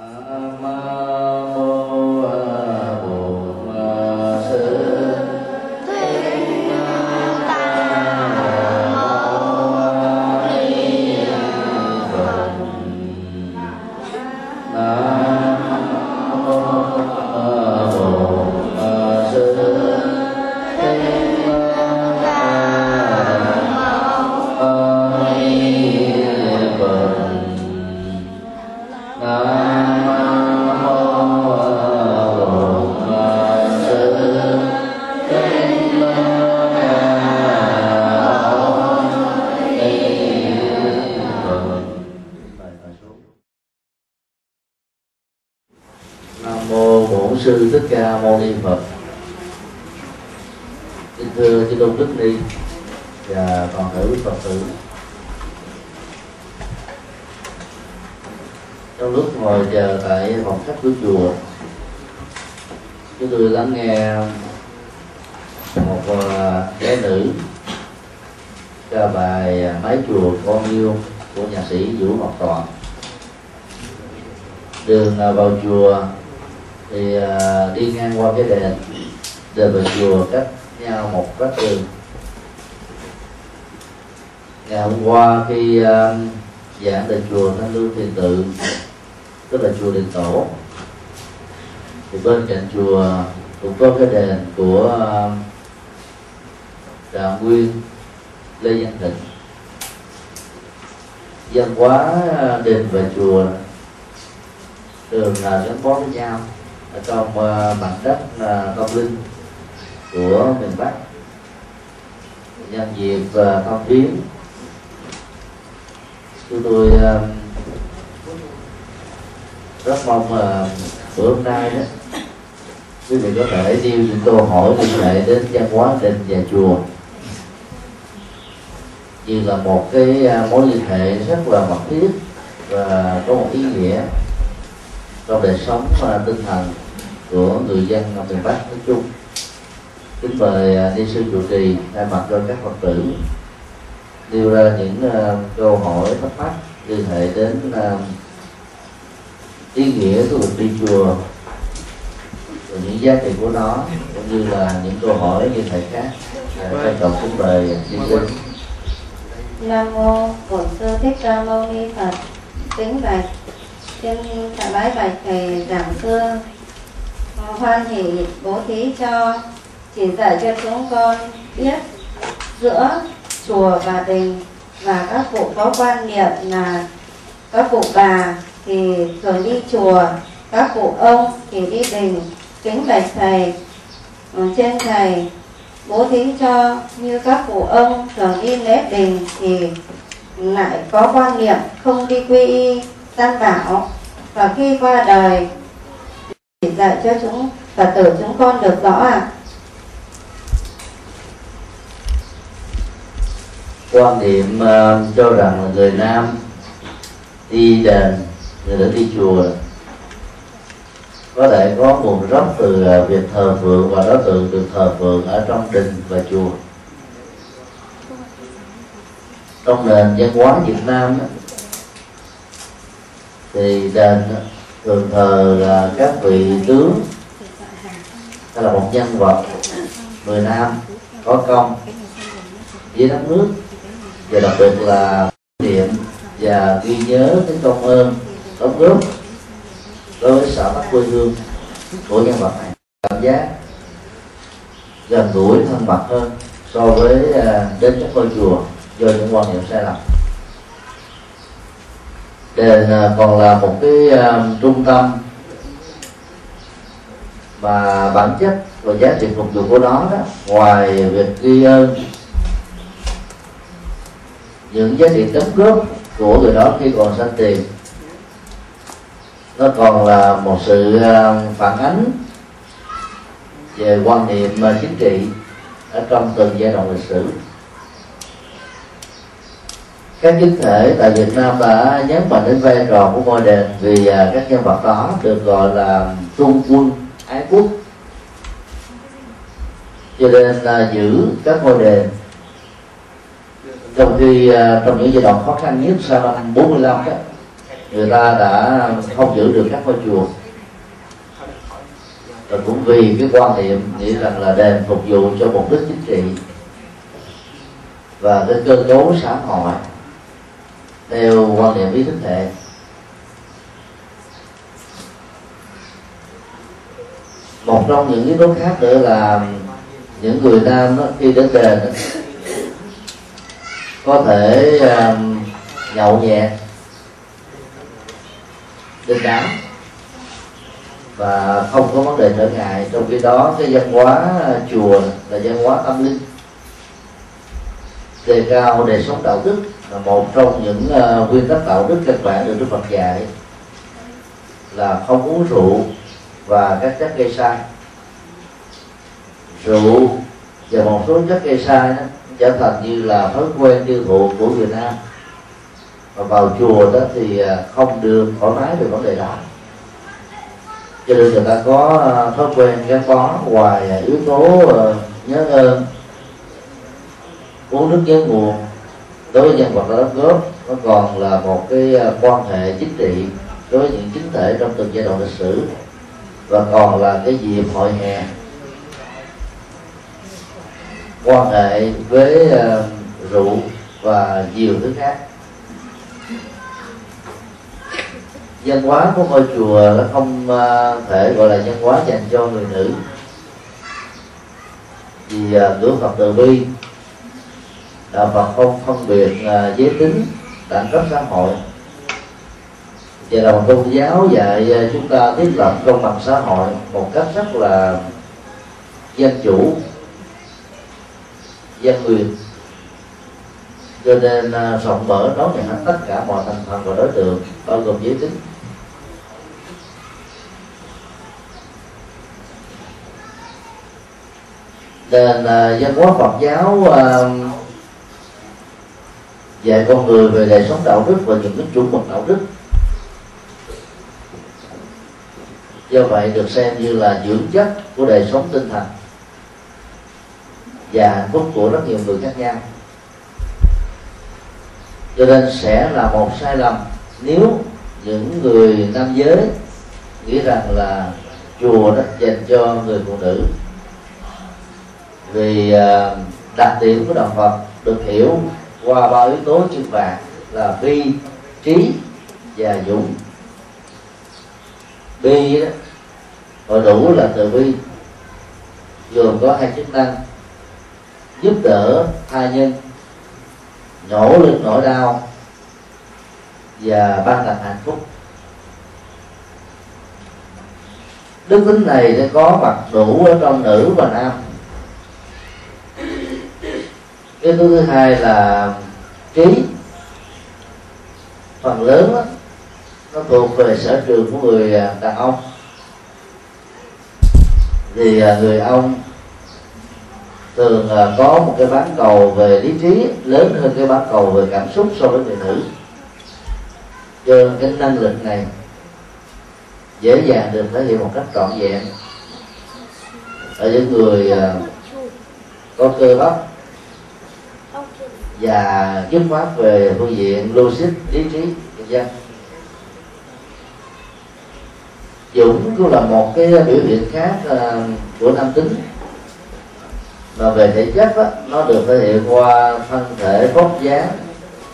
Amen. Ờ, vào chùa thì uh, đi ngang qua cái đền đền và chùa cách nhau một cách đường. Ngày hôm qua khi uh, giảng tại chùa thanh lưu thiền tự tức là chùa điện tổ thì bên cạnh chùa cũng có cái đền của uh, trạng nguyên lê văn thịnh. Văn hóa đền và chùa là gắn bó với nhau ở trong uh, mảnh đất ờ, uh, tâm linh của miền Bắc. Nhân dịp ờ, uh, thông viếng chúng tôi uh, rất mong uh, bữa hôm nay đó quý vị có thể nêu những câu hỏi liên hệ đến văn hóa đình và chùa. Như là một cái mối liên hệ rất là mật thiết và có một ý nghĩa trong đời sống và tinh thần của người dân ở miền Bắc nói chung. Kính mời à, ni đi sư trụ trì thay mặt cho các phật tử đưa ra những uh, câu hỏi thắc mắc liên hệ đến uh, ý nghĩa của việc đi chùa và những giá trị của nó cũng như là những câu hỏi như thầy khác. Trân trọng kính mời đi sư. Nam mô bổn sư thích ca mâu ni phật. Kính bạch trên trả bái bạch thầy giảng sư, hoan hỷ bố thí cho, chỉ dạy cho chúng con biết giữa chùa và đình và các cụ có quan niệm là các cụ bà thì thường đi chùa, các cụ ông thì đi đình. Kính bạch thầy trên thầy, bố thí cho như các cụ ông thường đi lễ đình thì lại có quan niệm không đi quy y tam bảo và khi qua đời chỉ dạy cho chúng và tử chúng con được rõ à? quan niệm uh, cho rằng là người nam đi đền người nữ đi chùa có thể có nguồn gốc từ ờ, việc thờ phượng và đối tượng được thờ phượng ở trong đình và chùa trong nền văn hóa Việt Nam đó, thì đền thường thờ là các vị tướng. Hay là một nhân vật người nam có công với đất nước. Và đặc biệt là niệm và ghi nhớ cái công ơn, đóng góp đối với xã tắc quê hương của nhân vật này. Cảm giác gần gũi thân mật hơn so với à, đến các ngôi chùa do những quan niệm sai lầm đền còn là một cái uh, trung tâm và bản chất và giá trị phục vụ của nó đó ngoài việc ghi ơn những giá trị đóng góp của người đó khi còn sanh tiền nó còn là một sự à, phản ánh về quan niệm chính trị ở trong từng giai đoạn lịch sử các chính thể tại Việt Nam đã nhấn mạnh đến vai trò của ngôi đền vì à, các nhân vật đó được gọi là trung quân ái quốc. Cho nên là giữ các ngôi đền trong khi à, trong những giai đoạn khó khăn nhất sau năm 45 đó, người ta đã không giữ được các ngôi chùa. Và cũng vì cái quan niệm nghĩ rằng là đền phục vụ cho mục đích chính trị và cái cơ cấu xã hội theo quan niệm ý thức hệ một trong những yếu tố khác nữa là những người nam đó, khi đến đền đó, có thể um, nhậu nhẹt đình đám và không có vấn đề trở ngại. Trong khi đó cái văn hóa chùa là văn hóa tâm linh đề cao đời sống đạo đức là một trong những uh, nguyên tắc đạo đức căn bản được Đức Phật dạy là không uống rượu và các chất gây sai. Rượu và một số chất gây sai đó trở thành như là thói quen tiêu thụ của người Nam. Và vào chùa đó thì ờ, không được thoải mái về vấn đề đó. Cho nên người ta có ờ, thói quen gắn bó ngoài yếu tố nhớ ơn uống nước nhớ nguồn đối với nhân vật đã đóng góp nó còn là một cái à, quan hệ chính trị đối với những chính thể trong từng giai đoạn lịch sử và còn là cái dịp hội hè. Quan hệ với uh, rượu và nhiều thứ khác. Văn hóa của ngôi chùa nó không uh, thể gọi là văn hóa dành cho người nữ. Vì uh, cửa Phật từ bi đạo Phật không phân biệt uh, giới tính đẳng cấp xã hội. Và là tôn giáo dạy ờ, chúng ta thiết lập công bằng xã hội một cách rất là dân chủ dân quyền. Cho nên rộng mở đón nhận hết tất cả mọi thành phần và đối tượng bao gồm giới tính. Nền uh, văn hóa Phật giáo uh, dạy con người về đời sống đạo đức và những cái chuẩn mực đạo đức. Do vậy được xem như là dưỡng chất của đời sống tinh thần. Và hạnh phúc của rất nhiều người khác nhau. Cho nên sẽ là một sai lầm nếu những người nam giới nghĩ rằng là chùa đó dành cho người phụ nữ. Vì à, đặc điểm của đạo Phật được hiểu qua ba yếu tố chân vàng là bi trí và dũng bi đó hội đủ là từ bi gồm có hai chức năng. Giúp đỡ tha nhân nhổ lên nỗi đau và ban tặng hạnh phúc. Đức tính này sẽ có mặt đủ ở trong nữ và nam cái thứ hai là trí. Phần lớn đó, nó thuộc về sở trường của người à, đàn ông. Thì à, người ông thường à, có một cái bán cầu về lý trí lớn hơn cái bán cầu về cảm xúc so với người nữ. Cho nên cái năng lực này dễ dàng được thể hiện một cách trọn vẹn. Ở những người có cơ bắp và dứt khoát về phương diện logic lý trí nhân dân dũng cũng là một cái biểu hiện khác ờ, của nam tính. Mà về thể chất đó, nó được thể hiện qua thân thể vóc dáng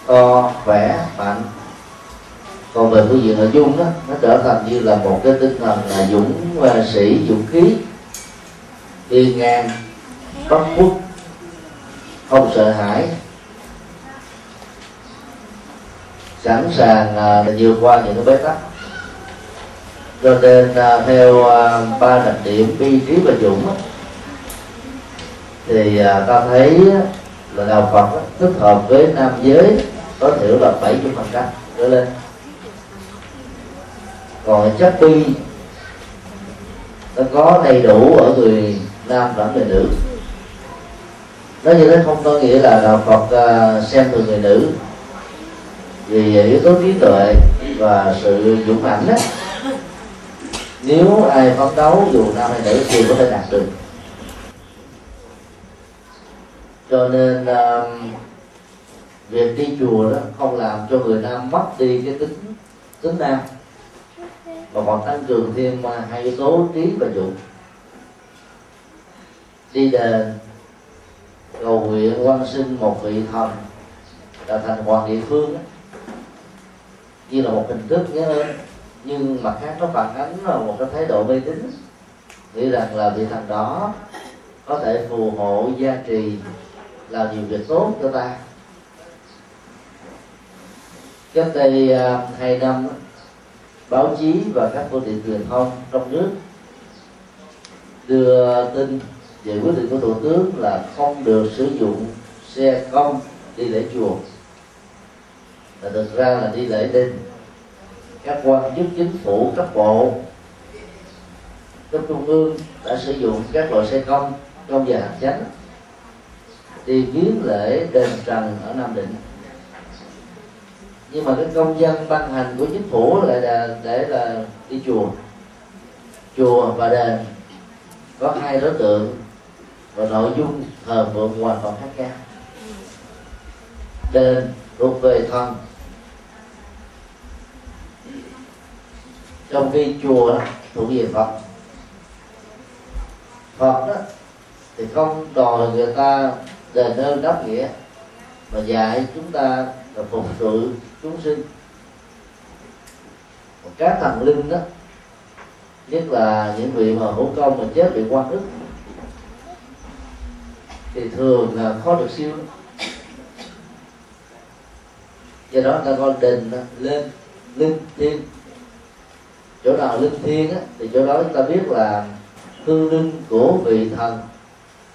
to khỏe mạnh. Còn về phương diện nội dung đó nó trở thành như là một cái tinh thần là dũng ờ, sĩ dũng khí. Đi ngang bất khuất không sợ hãi. Sẵn sàng à, vượt qua những cái bế tắc. Cho nên à, theo à, ba đặc điểm bi trí và dũng thì à, ta thấy là đạo Phật thích hợp với nam giới tối thiểu là 70 phần trăm trở lên. Còn chất bi nó có đầy đủ ở người nam lẫn người nữ. Nó như thế không có nghĩa là đạo Phật xem thường người nữ vì yếu tố trí tuệ và sự dũng mãnh đó. Nếu ai phấn đấu dù nam hay nữ thì có thể đạt được. Cho nên um, việc đi chùa đó không làm cho người nam mất đi cái tính tính nam. Và còn tăng cường thêm uh, hai yếu tố trí và dụng. Đi đền cầu nguyện quan sinh một vị thần là thành hoàng địa phương như là một hình thức nhớ ơn nhưng mặt khác nó phản ánh là một cái thái độ mê tín. Nghĩ rằng là vị thần đó có thể phù hộ gia trì làm nhiều việc tốt cho ta. Cách đây uh, hai năm báo chí và các phương tiện truyền thông trong nước đưa tin về quyết định của thủ tướng là không được sử dụng xe công đi lễ chùa là thực ra là đi lễ đình các quan chức chính phủ cấp bộ cấp trung ương đã sử dụng các loại xe công trong giờ hành chánh đi viếng lễ đền trần ở nam định. Nhưng mà cái công dân ban hành của chính phủ lại là để là đi chùa. Chùa và đền có hai đối tượng và nội dung thờ phượng hoàn toàn khác nhau đền thuộc về thần trong khi chùa thuộc về phật. Phật đó, thì không đòi người ta đền ơn đáp nghĩa, mà dạy chúng ta là phục sự chúng sinh. Còn các thần linh đó, nhất là những vị mà hữu công mà chết bị quan ức, thì thường là khó được siêu. Do đó ta coi đền lên, linh thiên chỗ nào linh thiêng á, thì chỗ đó chúng ta biết là hương linh của vị thần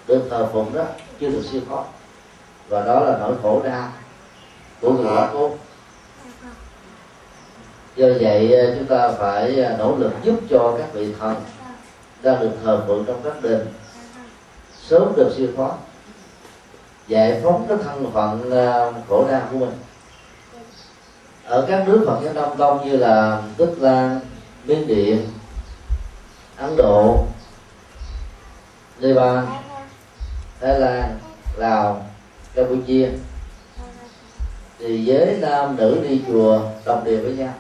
được thờ phụng đó chưa được siêu thoát và đó là nỗi khổ đau của người quá cố do vậy à, chúng ta phải à, nỗ lực giúp cho các vị thần đang được thờ phượng trong các đền sớm được siêu thoát giải phóng cái thân phận à, khổ đau của mình. Ở các nước Phật giáo Đông Tông như là Đức Lan, Miến Điện, Ấn Độ, Nepal, Thái Lan, Lào, Campuchia. Thì giới nam nữ đi chùa đồng đều với nhau.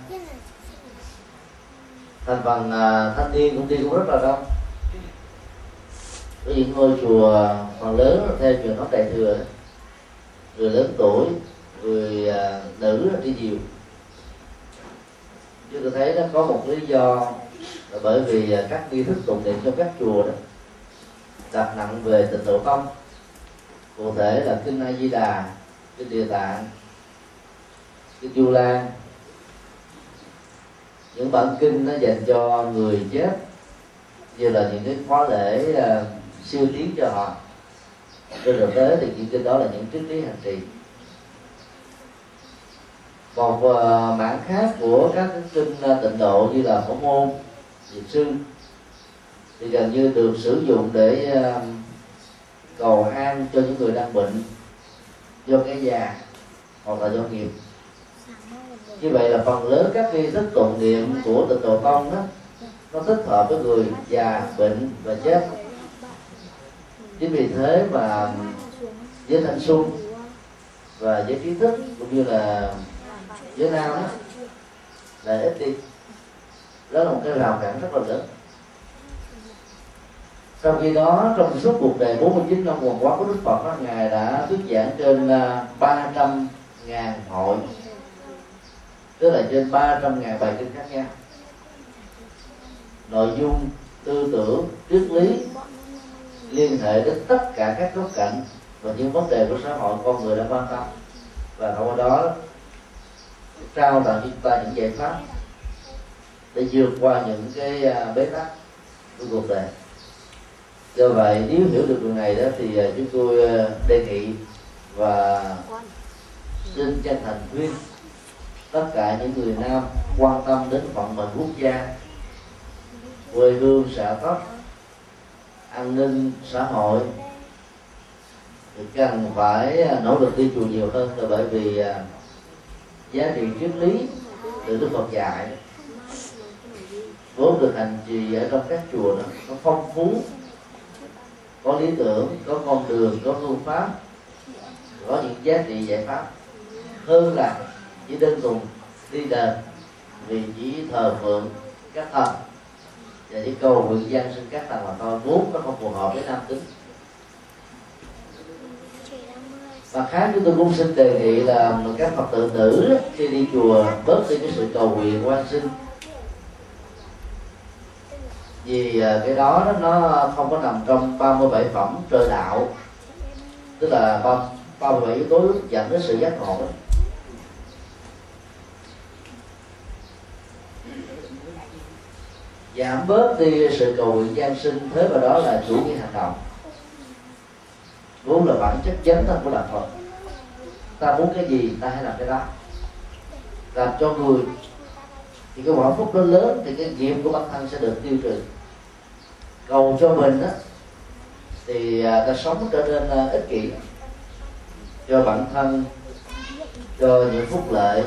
Thành phần uh, thanh niên cũng đi cũng rất là đông. Có những ngôi chùa phần lớn theo truyền thống đại thừa. Người lớn tuổi người uh, nữ đi nhiều chứ tôi thấy nó có một lý do là bởi vì à, các nghi thức tụng niệm trong các chùa đó đặt nặng về tịnh độ tông. Cụ thể là kinh a di đà kinh địa tạng kinh du lan. Những bản kinh nó dành cho người chết như là những cái khóa lễ uh, siêu tiến cho họ. Trên thực tế thì những kinh đó là những triết lý hành trì một uh, ờ, mảng khác của các kinh uh, tịnh độ như là phổ môn diệt sư thì gần như được sử dụng để uh, cầu an cho những người đang bệnh do cái già hoặc là do nghiệp. Như vậy là phần lớn các nghi thức tụng niệm của tịnh độ tông đó nó thích hợp với người già bệnh và chết. Chính vì thế mà với thanh xuân và với kiến thức cũng như là với nam đó, là ít đi. Đó là một cái rào cản rất là lớn. Trong khi đó trong suốt cuộc đời 49 năm hoàng quá của Đức Phật đó, ngài đã thuyết giảng trên à, 300 ngàn hội. Tức là trên 300 ngàn bài kinh khác nhau. Nội dung tư tưởng triết lý liên hệ đến tất cả các góc cạnh và những vấn đề của xã hội con người đã quan tâm. Và thông qua đó trao tặng chúng ta những giải pháp để vượt qua những cái à, bế tắc của cuộc đời. Do vậy, nếu hiểu được điều này đó thì à, chúng tôi à, đề nghị và xin chân thành khuyên tất cả những người nam quan tâm đến vận mệnh quốc gia, quê hương, xã tắc an ninh, xã hội thì cần phải nỗ lực đi chùa nhiều hơn. Là bởi vì giá trị triết lý từ đức phật dạy vốn được hành trì ở trong các chùa đó, nó phong phú, có lý tưởng, có con đường, có phương pháp, có những giá trị giải pháp. Hơn là chỉ đơn thuần đi đền, vì chỉ thờ phượng các thần, và chỉ cầu nguyện dân sinh các thần mà thôi. Vốn nó không phù hợp với nam tính. Và khác chúng tôi cũng xin đề nghị là các phật tử nữ khi đi chùa, bớt đi cái sự cầu nguyện quan sinh. Vì à, cái đó nó không có nằm trong 37 phẩm trời đạo. Tức là 37 yếu tố dẫn đến sự giác ngộ. Giảm bớt đi sự cầu nguyện gian sinh, thế vào đó là chủ nghĩa hành động vốn là bản chất chánh thân của đạo Phật. Ta muốn cái gì, ta hãy làm cái đó. Làm cho người thì cái quả phúc nó lớn thì cái nghiệp của bản thân sẽ được tiêu trừ. Cầu cho mình á, thì à, ta sống trở nên à, ích kỷ. Cho bản thân, cho những phúc lợi,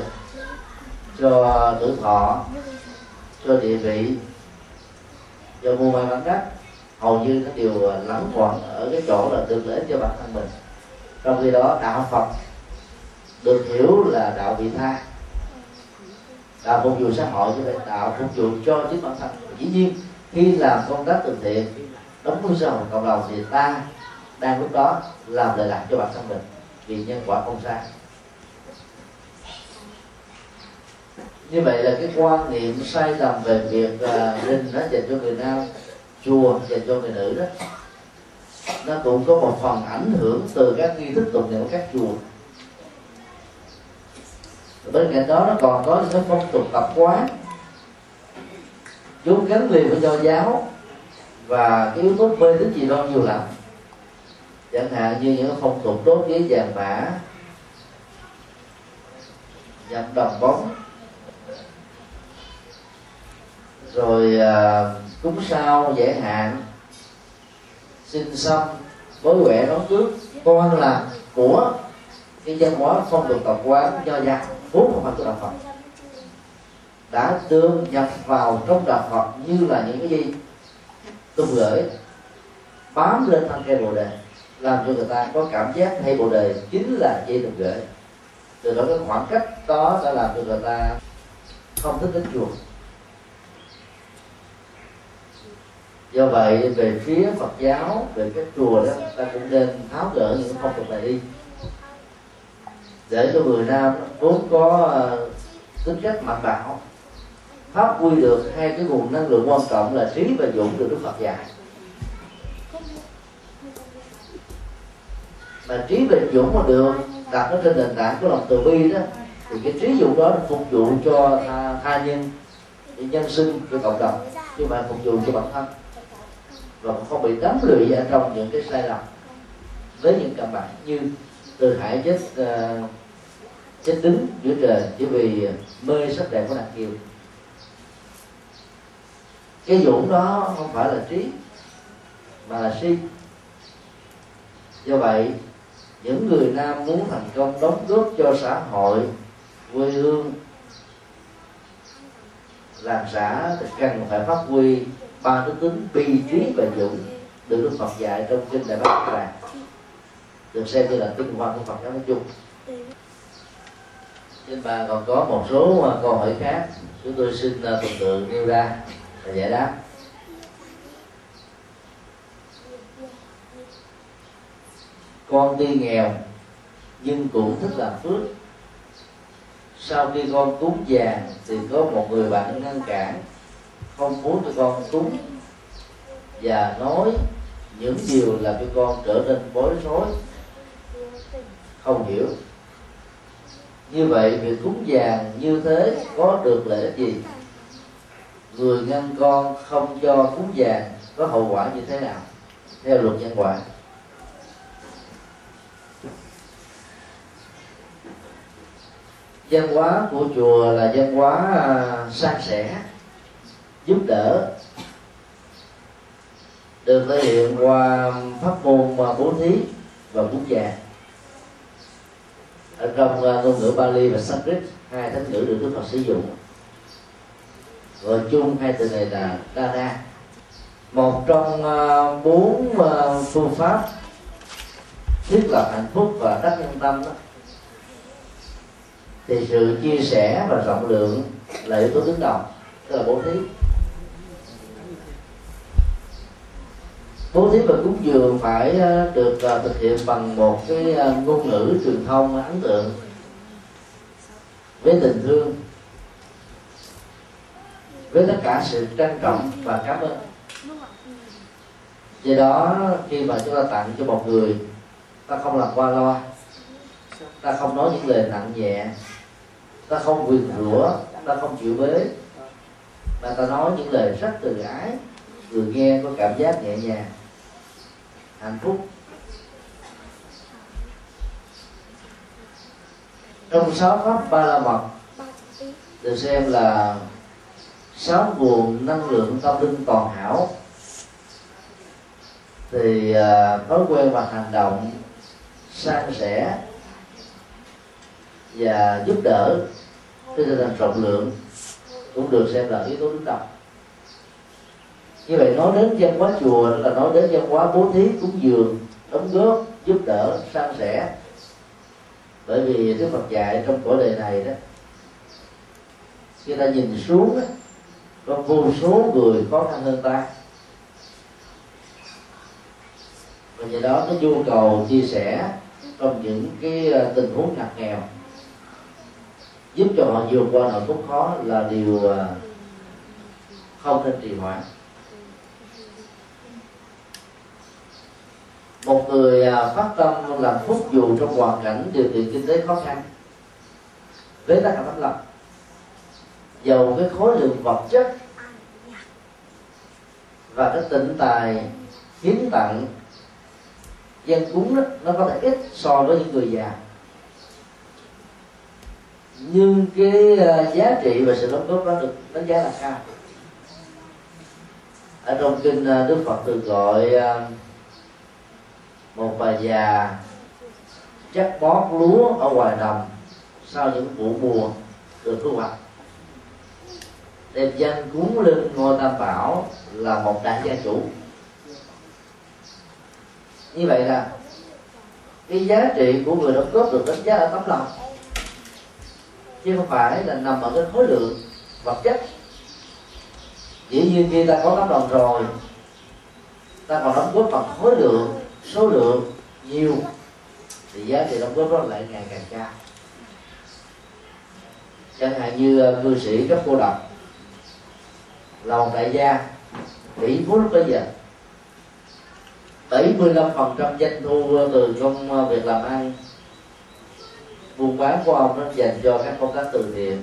cho tuổi thọ, cho địa vị, cho mua may bán đắt hầu như nó đều lắng quẩn ở cái chỗ là được lợi cho bản thân mình. Trong khi đó đạo phật được hiểu là đạo vị tha. Đạo phục vụ xã hội như vậy đạo phục vụ cho chính bản thân. Dĩ nhiên khi làm công tác từ thiện đóng góp xã hội cộng đồng thì ta đang lúc đó làm lợi lạc cho bản thân mình vì nhân quả không sai. Như vậy là cái quan niệm sai lầm về việc à, uh, rình nó dành cho người nam chùa dành cho người nữ đó. Nó cũng có một phần ảnh hưởng từ các nghi thức tụng niệm của các chùa. Bên cạnh đó nó còn có những cái phong tục tập quán chúng gắn liền với do giáo và cái yếu tố mê tín gì đó nhiều lắm chẳng hạn như những phong tục đốt giấy vàng mã nhập đồng bóng rồi uh, cúng sao giải hạn. Sinh xong bối quẻ đón trước. Con là của cái văn hóa phong tục tập quán do gia vốn không phải của đạo phật. Đã đưa nhập vào trong đạo phật như là những cái gì? Tung gửi bám lên thân cây bồ đề, làm cho người ta có cảm giác hay bồ đề chính là dây tung gửi từ đó cái khoảng cách đó đã làm cho người ta không thích đến chùa. Do vậy về phía Phật giáo về các chùa đó ta cũng nên tháo gỡ những phong tục này đi. Để cho người nam vốn có ờ, tính cách mạnh bạo phát huy được hai cái nguồn năng lượng quan trọng là trí và dũng được Đức Phật dạy. Mà trí và dũng mà được đặt nó trên nền tảng của lòng từ bi đó thì cái trí dũng đó phục vụ cho tha, tha nhân nhân sinh cho cộng đồng chứ không phải phục vụ cho bản thân và không bị đắm lụy ở trong những cái sai lầm với những căn bản như từ hải chết uh, chết đứng giữa trời chỉ vì mê sắc đẹp của nàng kiều cái dũng đó không phải là trí mà là si. Do vậy những người nam muốn thành công đóng góp cho xã hội quê hương làm xã thì cần phải phát huy ba đức tính bi trí và dũng được đức phật dạy trong kinh đại bát vàng được xem như là tinh hoa của phật giáo nói chung. Trên bàn còn có một số à, câu hỏi khác. Chúng tôi xin à, tuần tự nêu ra và giải đáp. Con tuy nghèo nhưng cũng thích làm phước. Sau khi con cúng vàng thì có một người bạn ngăn cản không muốn cho con cúng và nói những điều làm cho con trở nên bối rối. Không hiểu. Như vậy việc cúng vàng như thế có được lợi ích gì? Người ngăn con không cho cúng vàng có hậu quả như thế nào? Theo luật nhân quả. Văn hóa của chùa là văn hóa à, san sẻ giúp đỡ được thể hiện qua pháp môn à, bố thí và cúng vàng ở trong à, ngôn ngữ Bali và Sanskrit, hai thánh ngữ được Đức Phật sử dụng. Gọi chung hai từ này là Dana một trong à, bốn phương pháp thiết lập hạnh phúc và đắc nhân tâm đó, thì sự chia sẻ và rộng lượng là yếu tố đứng đầu, tức là bố thí. Bố thí và cúng dường phải ờ, được ờ, thực hiện bằng một cái ờ, ngôn ngữ truyền thông ấn tượng. Với tình thương. Với tất cả sự trân trọng và cảm ơn. Do đó, khi mà chúng ta tặng cho một người, ta không làm qua loa. Ta không nói những lời nặng nhẹ. Ta không quyền rủa. Ta không chịu bế. Mà ta nói những lời rất từ ái người nghe có cảm giác nhẹ nhàng hạnh phúc. Trong sáu pháp ba la mật được xem là sáu nguồn năng lượng tâm linh toàn hảo. Thì à, thói quen và hành động san sẻ và giúp đỡ cái tinh thần rộng lượng cũng được xem là yếu tố đứng đầu như vậy nói đến văn hóa chùa là nói đến văn hóa bố thí cúng dường đóng góp giúp đỡ san sẻ. Bởi vì đức phật dạy trong cõi đời này đó khi ta nhìn xuống đó, có vô số người khó khăn hơn ta. Và do đó cái nhu cầu chia sẻ trong những cái ờ, tình huống ngặt nghèo giúp cho họ vượt qua nỗi khốn khó là điều ờ, không nên trì hoãn. Một người à, phát tâm làm phúc dù trong hoàn cảnh điều kiện kinh tế khó khăn. Với tất cả tấm lòng dầu cái khối lượng vật chất và cái tịnh tài hiến tặng dân cúng đó, nó có thể ít so với những người già. Nhưng cái à, giá trị và sự đóng góp đó được đánh giá là cao. Ở trong kinh à, đức phật thường gọi một bà già chắc bót lúa ở ngoài đồng sau những vụ mùa được thu hoạch. Đem danh cúng lên ngôi tam bảo là một đại gia chủ. Như vậy là cái giá trị của người đóng góp được đánh giá ở tấm lòng. Chứ không phải là nằm ở cái khối lượng vật chất. Dĩ nhiên khi ta có tấm lòng rồi, ta còn đóng góp bằng khối lượng số lượng nhiều thì giá trị đóng góp đó lại ngày càng cao. Chẳng hạn như ờ, cư sĩ cấp cô độc là một đại gia, tỷ phú lúc bấy giờ 75% doanh thu ờ, từ công ờ, việc làm ăn, buôn bán của ông nó dành cho các công tác từ thiện,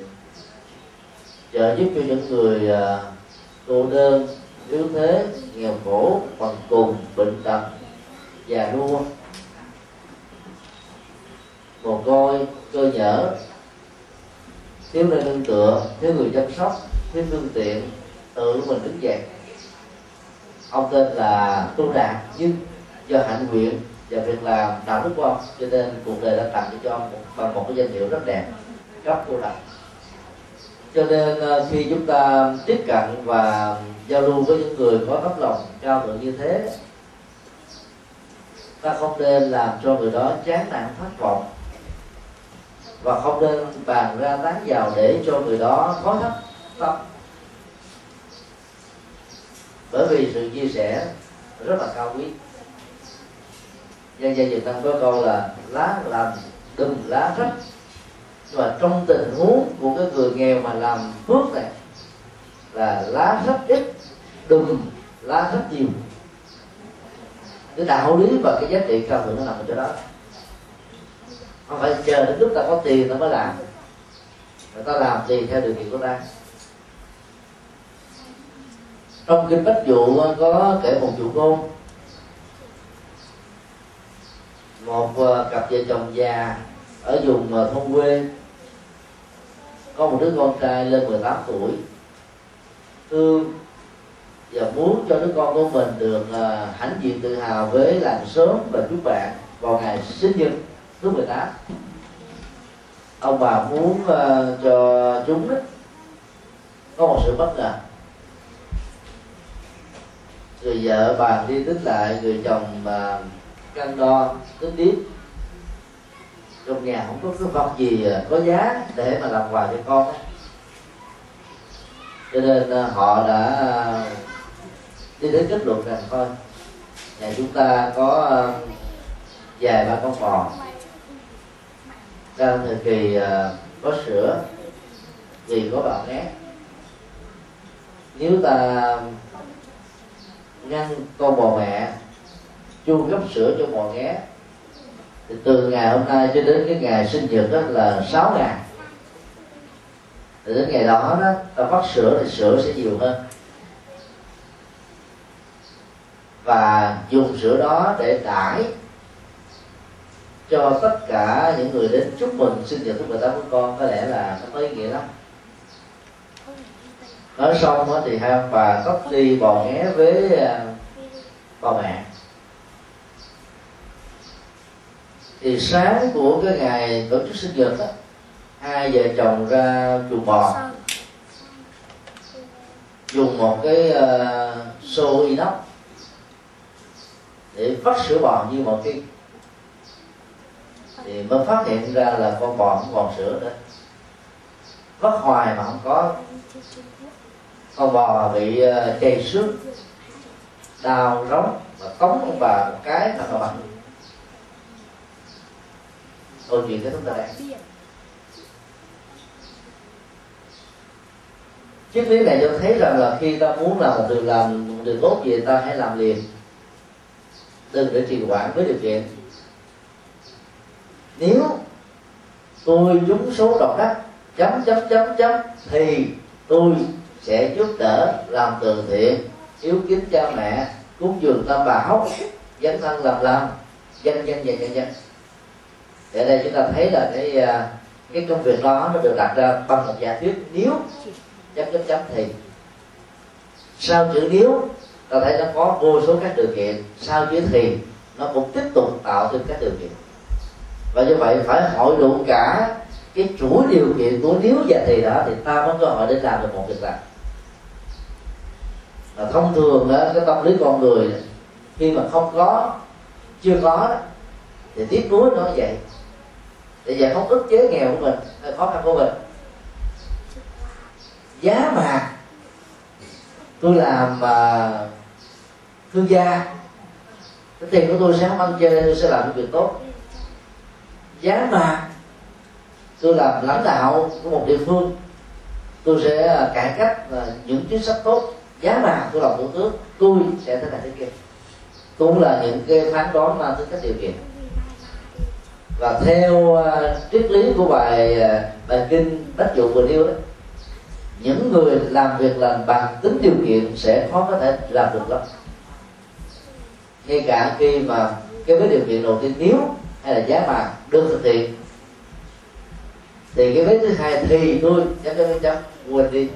trợ giúp cho những người cô đơn, yếu thế, nghèo khổ bằng cùng bệnh tật già nua mồ côi cơ nhở. Thiếu nơi nương tựa, thiếu người chăm sóc, thiếu phương tiện, tự mình đứng dậy. Ông tên là tu đạt nhưng do hạnh nguyện và việc làm đạo đức của ông, cho nên cuộc đời đã tặng cho ông bằng một cái danh hiệu rất đẹp cấp tu đạt. Cho nên ờ, khi chúng ta tiếp cận và giao lưu với những người có tấm lòng cao thượng như thế ta không nên làm cho người đó chán nản thất vọng. Và không nên bàn ra tán vào để cho người đó khó thấp tâm bởi vì sự chia sẻ rất là cao quý. Dân gian việt nam có câu là lá lành đùm lá rách. Và trong tình huống của cái người nghèo mà làm phước này là lá rất ít, đùm lá rất nhiều cái đạo lý và cái giá trị cao thượng nó nằm ở chỗ đó. Không phải chờ đến lúc ta có tiền ta mới làm. Người ta làm tùy theo điều kiện của ta. Trong kinh bách dụ có kể một vụ ngôn. Một ờ, cặp vợ chồng già ở vùng ờ, thôn quê. Có một đứa con trai lên 18 tuổi. Thương và muốn cho đứa con của mình được uh, hãnh diện tự hào với làng sớm và chúc bạn vào ngày sinh nhật thứ 18 ông bà muốn uh, cho chúng đó, có một sự bất ngờ. Người vợ bà đi tính lại người chồng mà cân đo tính tiếp trong nhà không có cái vật gì à, có giá để mà làm quà cho con cho nên họ đã đi đến kết luận rằng thôi, nhà chúng ta có um, vài ba con bò. Đang thời kỳ ờ, có sữa vì có bào ngát nếu ta um, ngăn con bò mẹ chu cấp sữa cho bò nghé thì từ ngày hôm nay cho đến cái ngày sinh nhật đó là 6 ngày thì đến ngày đó đó, ta phát sữa thì sữa sẽ nhiều hơn. Và dùng sữa đó để đãi cho tất cả những người đến chúc mừng sinh nhật của người ta của con. Có lẽ là nó có ý nghĩa lắm. Nói xong thì hai ông bà tóc đi bò nghé với à, bà mẹ. Thì sáng của cái ngày tổ chức sinh nhật đó hai vợ chồng ra chuồng bò dùng một cái uh, xô inox để vắt sữa bò như một cái thì mới phát hiện ra là con bò không còn sữa nữa. Vắt hoài mà không có. Con bò bị ờ, chây xước, đau rống và cống ông bà một cái thật nó bằng câu chuyện thế chúng ta đây. Triết lý này cho thấy rằng là khi ta muốn làm một điều làm một điều tốt gì ta hãy làm liền đừng để trì hoãn với điều kiện. Nếu tôi trúng số độc đắc, chấm chấm chấm chấm, thì tôi sẽ giúp đỡ làm từ thiện, yếu kính cha mẹ, cúng dường tam bảo dấn thân làm làm dân dân dân dân dân ở đây chúng ta thấy là cái à, cái công việc đó nó được đặt ra bằng một giả thuyết. Nếu, chấm chấm chấm thì sau chữ nếu ta thấy nó có vô số các điều kiện sau chữ thiền nó cũng tiếp tục tạo thêm các điều kiện. Và như vậy phải hội đủ cả cái chuỗi điều kiện của nếu và thì đó thì ta mới có hội để làm được một việc làm. Và thông thường đó, cái tâm lý con người khi mà không có chưa có đó, thì tiếc nuối nó vậy. Để giải phóng ức chế nghèo của mình hay khó khăn của mình. Giá mà tôi làm mà thương gia. Cái tiền của tôi sẽ không ăn chơi tôi sẽ làm những việc tốt. Giá mà tôi làm lãnh đạo của một địa phương tôi sẽ à, cải cách à, những chính sách tốt. Giá mà tôi làm thủ tướng tôi sẽ thế này thế kia. Cũng là những cái phán đoán mang tính cách điều kiện. Và theo uh, triết lý của bài uh, bài kinh bách dụ vừa nêu đó những người làm việc làm bằng tính điều kiện sẽ khó có thể làm được lắm ngay cả khi mà cái với điều kiện đầu tiên nếu hay là giá bạc được thực hiện thì cái vết thứ hai thì tôi chấm chấm chấm quên đi.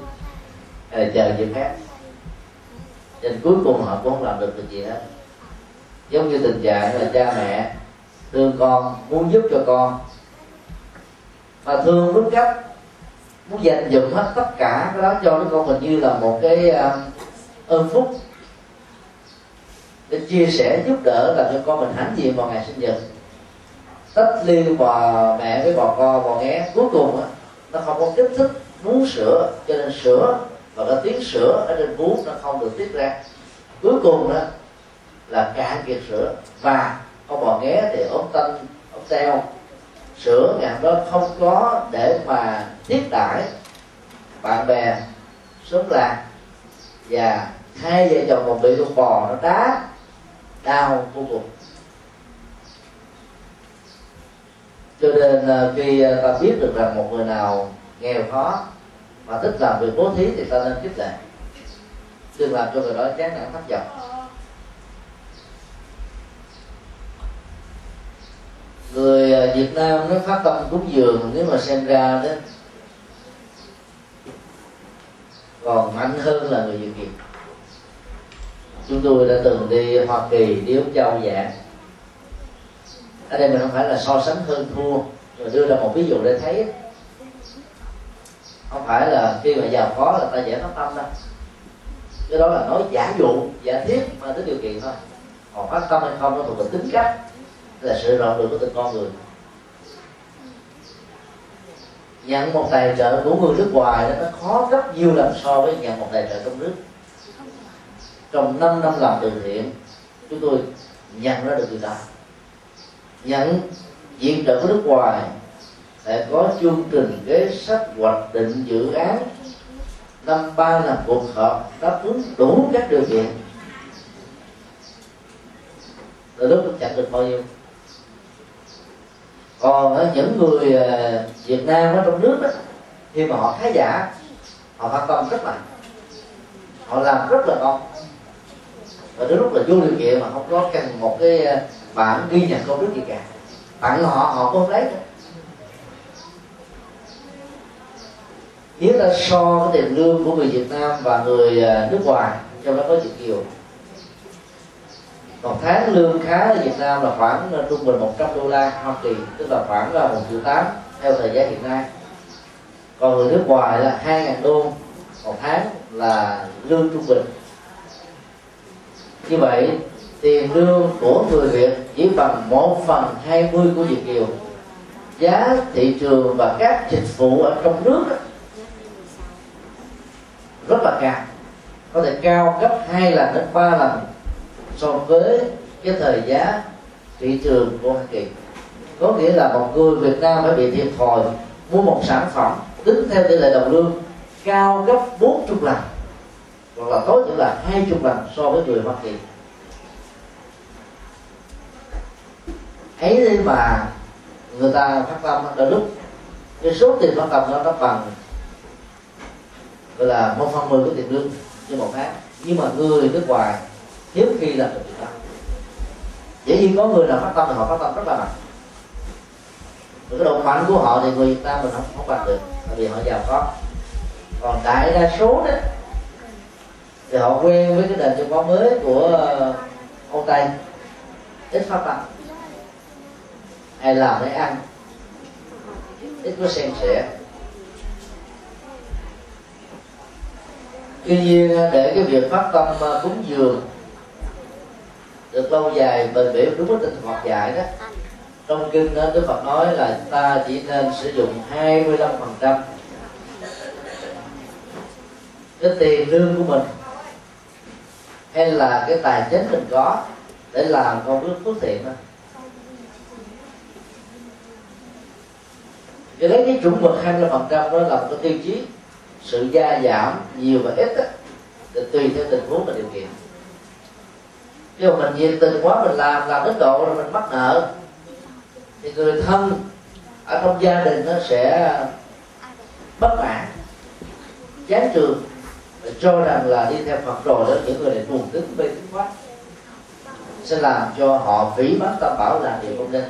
Hay là chờ dịp khác. Nên cuối cùng họ cũng không làm được được gì hết. Giống như tình trạng là cha mẹ thương con muốn giúp cho con mà thương đúng cách muốn dành dụm hết tất cả cái đó cho đứa con mình như là một cái uh, ơn phúc để chia sẻ giúp đỡ làm cho con mình hãnh diện vào ngày sinh nhật. Tách ly bà mẹ với bò con bò nghe, cuối cùng á, nó không có kích thích muốn sữa cho nên sữa và cái tiếng sữa ở trên bú nó không được tiết ra. Cuối cùng đó là cạn kiệt sữa và con bò nghé thì ốm tanh ốm teo sữa ngày đó không có để mà tiếp đãi bạn bè, xóm làng và hai vợ chồng còn bị con bò, nó đá đau vô cùng. Cho nên ờ, khi ờ, ta biết được rằng một người nào nghèo khó mà thích làm việc bố thí thì ta nên khích lệ. Đừng làm cho người đó chán nản thất vọng người ờ, Việt Nam nó phát tâm cúng dường nếu mà xem ra đó còn mạnh hơn là người Việt Kiều chúng tôi đã từng đi Hoa Kỳ, đi Úc Châu dạng ở đây mình không phải là so sánh hơn thua, mà đưa ra một ví dụ để thấy không phải là khi mà giàu có là ta dễ phát tâm đâu. Cái đó là nói giả dụ, giả thiết mà tới điều kiện thôi. Còn phát tâm hay không nó thuộc về tính cách, là sự rộng lượng của từng con người. Nhận một tài trợ của người nước ngoài đó, nó khó gấp nhiều lần so với nhận một tài trợ trong nước trong 5 năm làm từ thiện chúng tôi nhận ra được điều đó. Nhận diện trợ của nước ngoài sẽ có chương trình kế sách hoạch định dự án năm ba là cuộc họp đáp ứng đủ các điều kiện. Từ lúc chẳng được bao nhiêu? Còn ở những người à, Việt Nam ở trong nước đó, khi mà họ khá giả họ phát tâm rất mạnh, họ làm rất là ngon và đến lúc là vô điều kiện mà không có cần một cái ờ, bản ghi nhận công đức gì cả. Tặng họ họ cũng không lấy nếu ta so cái tiền lương của người Việt Nam và người ờ, nước ngoài, trong đó có Việt kiều. Một tháng lương khá ở Việt Nam là khoảng ờ, trung bình 100 đô la Hoa Kỳ, tức là khoảng là một triệu tám theo thời gian hiện nay. Còn người nước ngoài là hai ngàn đô một tháng là lương trung bình như vậy tiền lương của người Việt chỉ bằng một phần hai mươi của Việt kiều. Giá thị trường và các dịch vụ ở trong nước đó, rất là cao. Có thể cao gấp hai lần đến ba lần so với cái thời giá thị trường của Hoa Kỳ. Có nghĩa là một người Việt Nam phải bị thiệt thòi mua một sản phẩm tính theo tỷ lệ đồng lương cao gấp 40 lần hoặc là tối thiểu là hai chục lần so với người Hoa Kỳ. Ấy thế mà người ta phát tâm đã lúc cái số tiền phát tâm đó nó bằng, gọi là một phần mười của tiền lương như một tháng. Nhưng mà người nước ngoài, hiếm khi làm được điều đó dĩ nhiên có người nào phát tâm thì họ phát tâm rất là mạnh. Cái độ mạnh của họ thì người Việt Nam mình không không bằng được bởi vì họ giàu có. Còn đại đa số đó thì họ quen với cái nền văn hóa mới của ờ, ông Tây. Ít phát tâm ai làm để ăn? Ít có xem sẻ. Tuy nhiên, để cái việc phát tâm ờ, cúng dường được lâu dài, bền bỉ, đúng với tinh Phật dạy đó. Trong kinh đó Đức Phật nói là ta chỉ nên sử dụng 25% cái tiền lương của mình hay là cái tài chính mình có để làm công đức phước thiện đó cho lấy cái chuẩn mực 25 phần trăm đó là một cái tiêu chí. Sự gia giảm nhiều và ít đó, thì tùy theo tình huống và điều kiện. Nếu mà mình nhiệt tình quá mình làm làm đến độ rồi mình mắc nợ thì người thân ở trong gia đình nó sẽ bất mãn chán trường cho rằng là đi theo Phật rồi đó những người này buồn tính mê tín quá. Sẽ làm cho họ phí bán tâm bảo là điều không nên.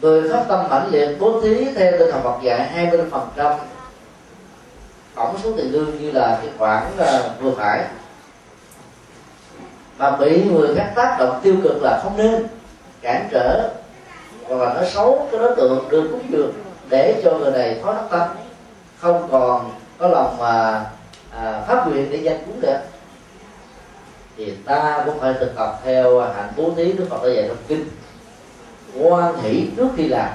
Người phát tâm mãnh liệt bố thí theo tinh thần Phật dạy 25 phần trăm tổng số tiền lương như là cái khoản uh, vừa phải. Mà bị người khác tác động tiêu cực là không nên cản trở hoặc là nói xấu cái đối tượng được cúng dường để cho người này khó đắc tâm. Không còn có lòng mà à, phát nguyện để danh cúng nữa. Thì ta cũng phải thực tập theo hạnh bố thí đức phật đã dạy trong kinh. Quan hỷ trước khi làm.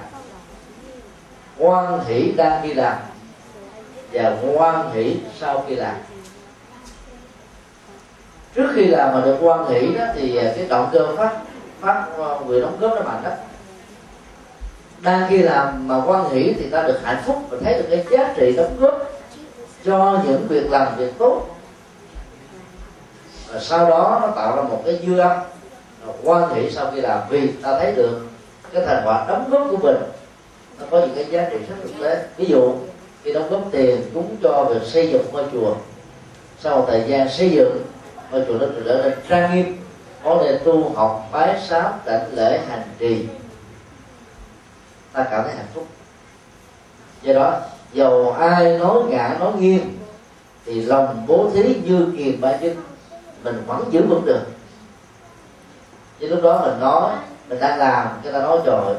Quan hỷ đang khi làm. Và quan hỷ sau khi làm. Trước khi làm mà được quan hỷ đó thì à, cái động cơ phát phát à, người đóng góp nó mạnh đó đang khi làm mà quan hỷ thì ta được hạnh phúc và thấy được cái giá trị đóng góp cho những việc làm việc tốt. Và sau đó nó tạo ra một cái dư âm. Quan hệ sau khi làm vì ta thấy được cái thành quả đóng góp của mình. Nó có những cái giá trị rất thực tế ví dụ, khi đóng góp tiền cúng cho việc xây dựng ngôi chùa, sau một thời gian xây dựng, ngôi chùa nó trở nên trang nghiêm, có thể tu học bái sám đảnh lễ hành trì ta cảm thấy hạnh phúc. Do đó, dầu ai nói ngã, nói nghiêng, thì lòng bố thí như kiềm ba chân mình vẫn giữ vững được. Chứ lúc đó mình nói, mình đang làm, cái ta nói, trời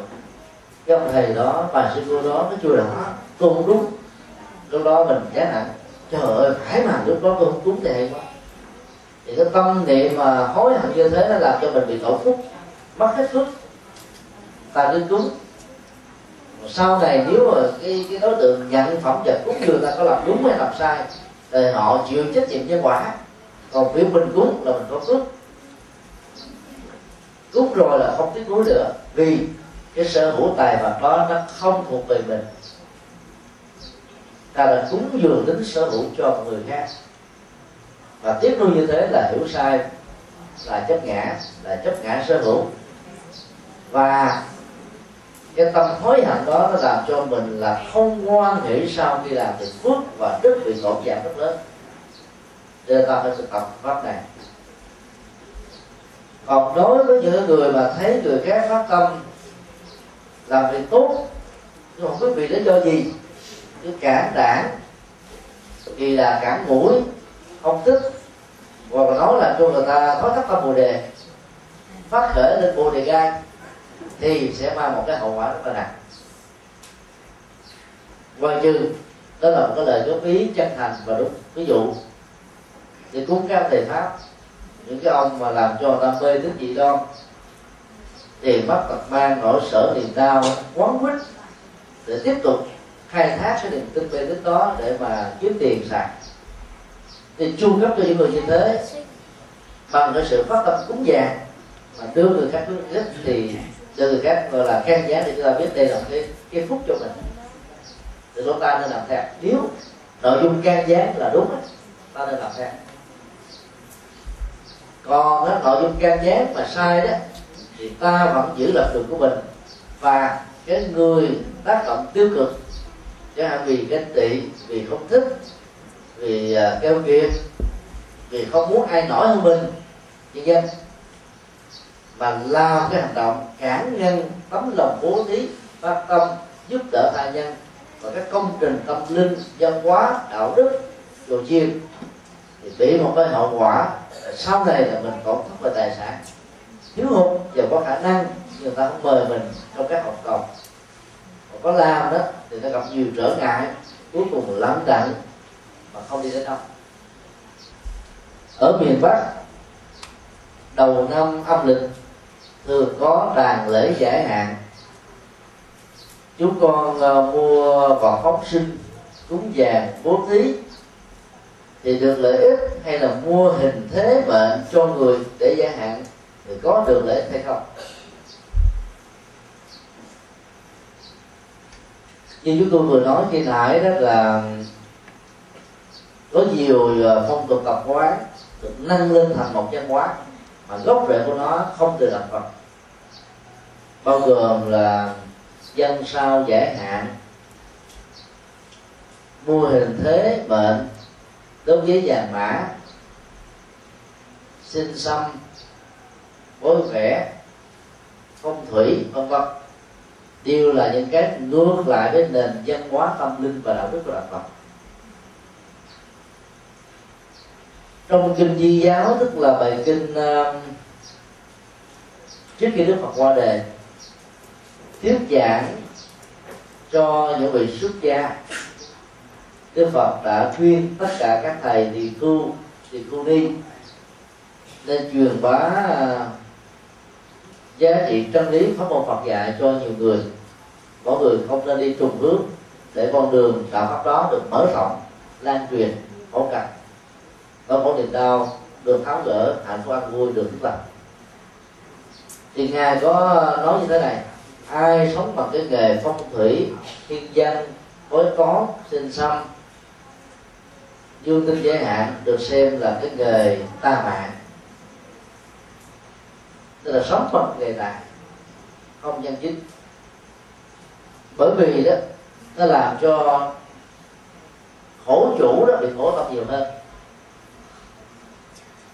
cái ông thầy đó bà sư cô đó, nó chưa đó tôi không đúng. Lúc đó mình chán nản trời ơi, phải mà, lúc đó tôi không đúng tệ quá. Thì cái tâm niệm mà hối hận như thế, nó làm cho mình bị tổ phúc mất hết phước ta cứ cúng sau này nếu mà cái, cái đối tượng nhận phẩm vật cúng dường ta có làm đúng hay làm sai thì họ chịu trách nhiệm nhân quả. Còn việc mình cúng là mình có cúng cúng rồi là không tiếc nuối nữa vì cái sở hữu tài vật đó nó không thuộc về mình. Ta đã cúng dường tính sở hữu cho người khác. Và tiếp nuôi như thế là hiểu sai là chấp ngã là chấp ngã sở hữu. Và cái tâm hối hận đó nó làm cho mình là không ngoan nghĩ sau khi làm thì phước và đức bị tổn giảm rất lớn. Cho nên ta phải thực tập pháp này. Còn đối với những người mà thấy người khác phát tâm, làm việc tốt, nhưng không biết vì lý do gì, cứ cản đảng, vì là cản mũi, không thích hoặc là nói là cho người ta có thất tâm bồ đề, phát khởi lên bồ đề gai thì sẽ mang một cái hậu quả rất là nặng. Ngoài trừ đó là một cái lời góp ý chân thành và đúng. Ví dụ, thì cúng các thầy pháp, những cái ông mà làm cho ta mê tín dị đoan tiền mất tật mang nỗi sở niềm đau quán quýt để tiếp tục khai thác cái niềm tin mê tín đó để mà kiếm tiền sạc. Thì chu cấp cho những người như thế, bằng cái sự phát tâm cúng dường mà đưa người khác hướng thì cho người khác gọi là khen giá thì chúng ta biết đây là cái cái phúc cho mình. Thì chúng ta nên làm theo. Nếu nội dung can gián là đúng ta nên làm theo. Còn đó, nội dung can gián mà sai đó thì ta vẫn giữ lập trường của mình và cái người tác động tiêu cực chẳng hạn vì ganh tị vì không thích vì uh, keo kiệt vì không muốn ai nổi hơn mình nhân dân và làm cái hành động cản ngăn tấm lòng bố thí, phát tâm, giúp đỡ tha nhân. Và các công trình tâm linh, văn hóa, đạo đức đồ chiên thì bị một cái hậu quả, sau này là mình tổn thất về tài sản. Thiếu hụt và có khả năng, người ta không mời mình trong các học cầu. Còn có làm đó, thì nó gặp nhiều trở ngại, cuối cùng lắm đặng mà không đi đến đâu. Ở miền bắc, đầu năm âm lịch thường có đàn lễ giải hạn. Chúng con uh, mua vào phóng sinh cúng vàng bố thí. Thì được lợi ích hay là mua hình thế mệnh cho người để giải hạn thì có được lợi ích hay không? Như chúng tôi vừa nói khi nãy đó là có nhiều à, phong tục tập quán được nâng lên thành một văn hóa mà gốc rễ của nó không từ đạo Phật. Bao gồm là dân sao giải hạn, mua hình thế mệnh, đối với vàng mã, sinh xâm bối vẽ phong thủy, vân vân. Đều là những cái ngược lại với nền văn hóa tâm linh và đạo đức của đạo Phật. Trong kinh di giáo tức là bài kinh uh, trước khi đức phật qua đời thuyết giảng cho những vị xuất gia đức phật đã khuyên tất cả các thầy thì tu thì tu ni nên truyền bá uh, giá trị chân lý pháp môn phật dạy cho nhiều người. Mỗi người không nên đi trùng hướng để con đường đạo pháp đó được mở rộng lan truyền phổ cập có khổ niềm đau được tháo gỡ, hạnh phúc an vui được thức lành. Thì ngài có nói như thế này, ai sống bằng cái nghề phong thủy, thiên danh bói toán sinh xăm dương tinh giới hạn được xem là cái nghề ta mạng. Tức là sống bằng nghề này, không nhân chính bởi vì đó, nó làm cho khổ chủ đó bị khổ tập nhiều hơn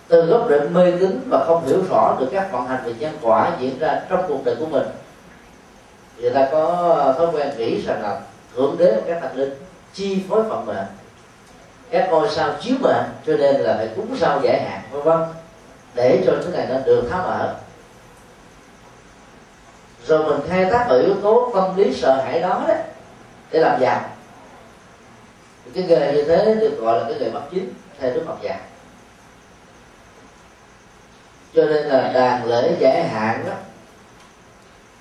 từ góc độ mê tín và không hiểu rõ được các vận hành về nhân quả diễn ra trong cuộc đời của mình. Người ta có thói quen nghĩ rằng là thượng đế các thần linh chi phối phận mệnh các ngôi sao chiếu mệnh cho nên là phải cúng sao giải hạn, vân vân, để cho cái này nó được tháo mở. Rồi mình khai thác vào yếu tố tâm lý sợ hãi đó đấy để làm giàu. Cái nghề như thế được gọi là cái nghề bất chính, theo đức phật dạy cho nên là đàn lễ giải hạn đó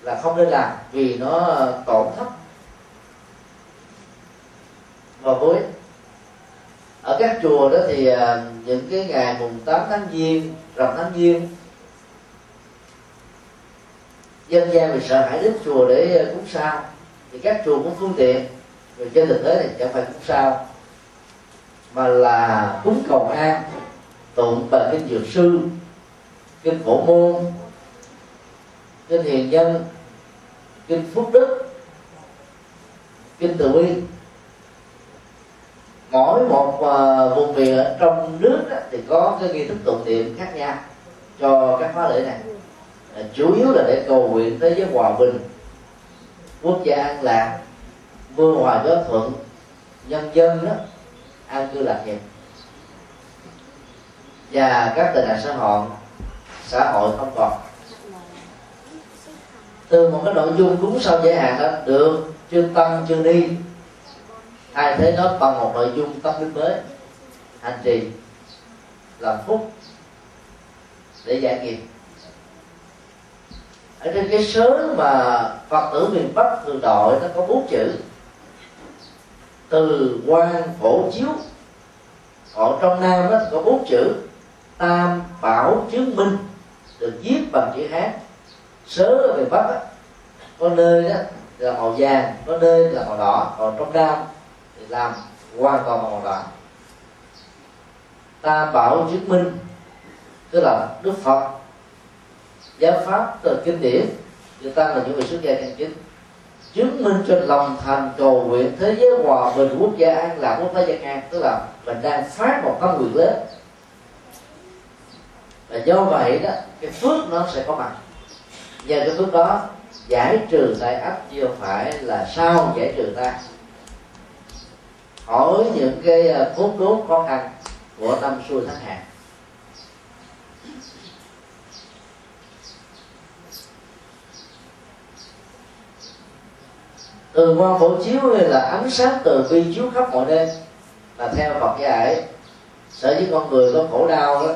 là không nên làm vì nó tổn thất và vô ở các chùa đó thì à, những cái ngày mùng 8 tháng giêng, rằm tháng giêng, dân gian vì sợ hãi đến chùa để à, cúng sao, thì các chùa cũng phương tiện. Rồi trên thực tế thì chẳng phải cúng sao, mà là cúng cầu an, tụng bài kinh dược sư kinh phổ môn. Kinh hiền nhân kinh phúc đức. Kinh từ bi. Mỗi một uh, vùng miền ở trong nước đó, thì có cái nghi thức tụng niệm khác nhau cho các khóa lễ này. À, chủ yếu là để cầu nguyện tới giới hòa bình quốc gia an lạc mưa hòa gió thuận nhân dân đó an cư lạc nghiệp. Và các tệ nạn xã hội xã hội không còn. Từ một cái nội dung cúng sau giới hạn đó, được chương tăng chương đi. Thay thế nó bằng một nội dung tâm linh mới, hành trì, làm phúc, để giải nghiệp. Ở trên cái sớ mà phật tử miền bắc thường đội nó có bốn chữ. Từ quan phổ chiếu còn trong nam nó có bốn chữ, tam bảo chứng minh được viết bằng chữ hán. Sớ ở miền bắc đó, có nơi đó là màu vàng có nơi là màu đỏ còn trong nam thì làm hoàn toàn màu đỏ. Ta bảo chứng minh tức là đức phật giáo pháp từ kinh điển người ta là những người xuất gia chân chính chứng minh cho lòng thành cầu nguyện thế giới hòa bình quốc gia an lạc quốc gia dân an tức là mình đang phát một tâm nguyện lớn và do vậy đó, cái phước nó sẽ có mặt nhờ cái phước đó giải trừ tai ách chưa phải là sao giải trừ ta. Hỏi những cái ờ, cốt đốt khó khăn của năm xuôi tháng hạn từ quan phổ chiếu hay là ánh sáng từ bi chiếu khắp mọi nơi là theo Phật dạy, sở dĩ con người có khổ đau đó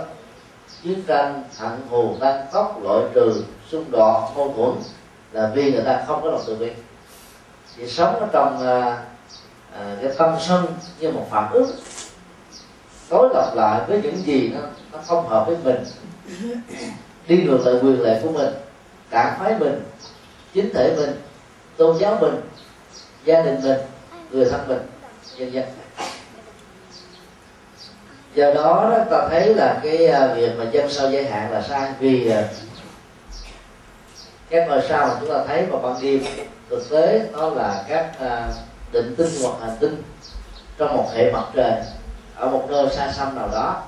chiến tranh hận thù tan tóc loại trừ xung đột mâu thuẫn là vì người ta không có lòng từ bi. Thì sống ở trong à, à, cái tâm sân như một phạm ước tối lập lại với những gì nó, nó không hợp với mình. Đi ngược lại quyền lệ của mình cảm phái mình chính thể mình tôn giáo mình gia đình mình người thân mình nhân dân do đó ta thấy là cái à, việc mà dân sau giới hạn là sai, vì à, các ngôi sao mà chúng ta thấy vào ban đêm, thực tế nó là các à, định tinh hoặc hành tinh trong một hệ mặt trời, ở một nơi xa xăm nào đó.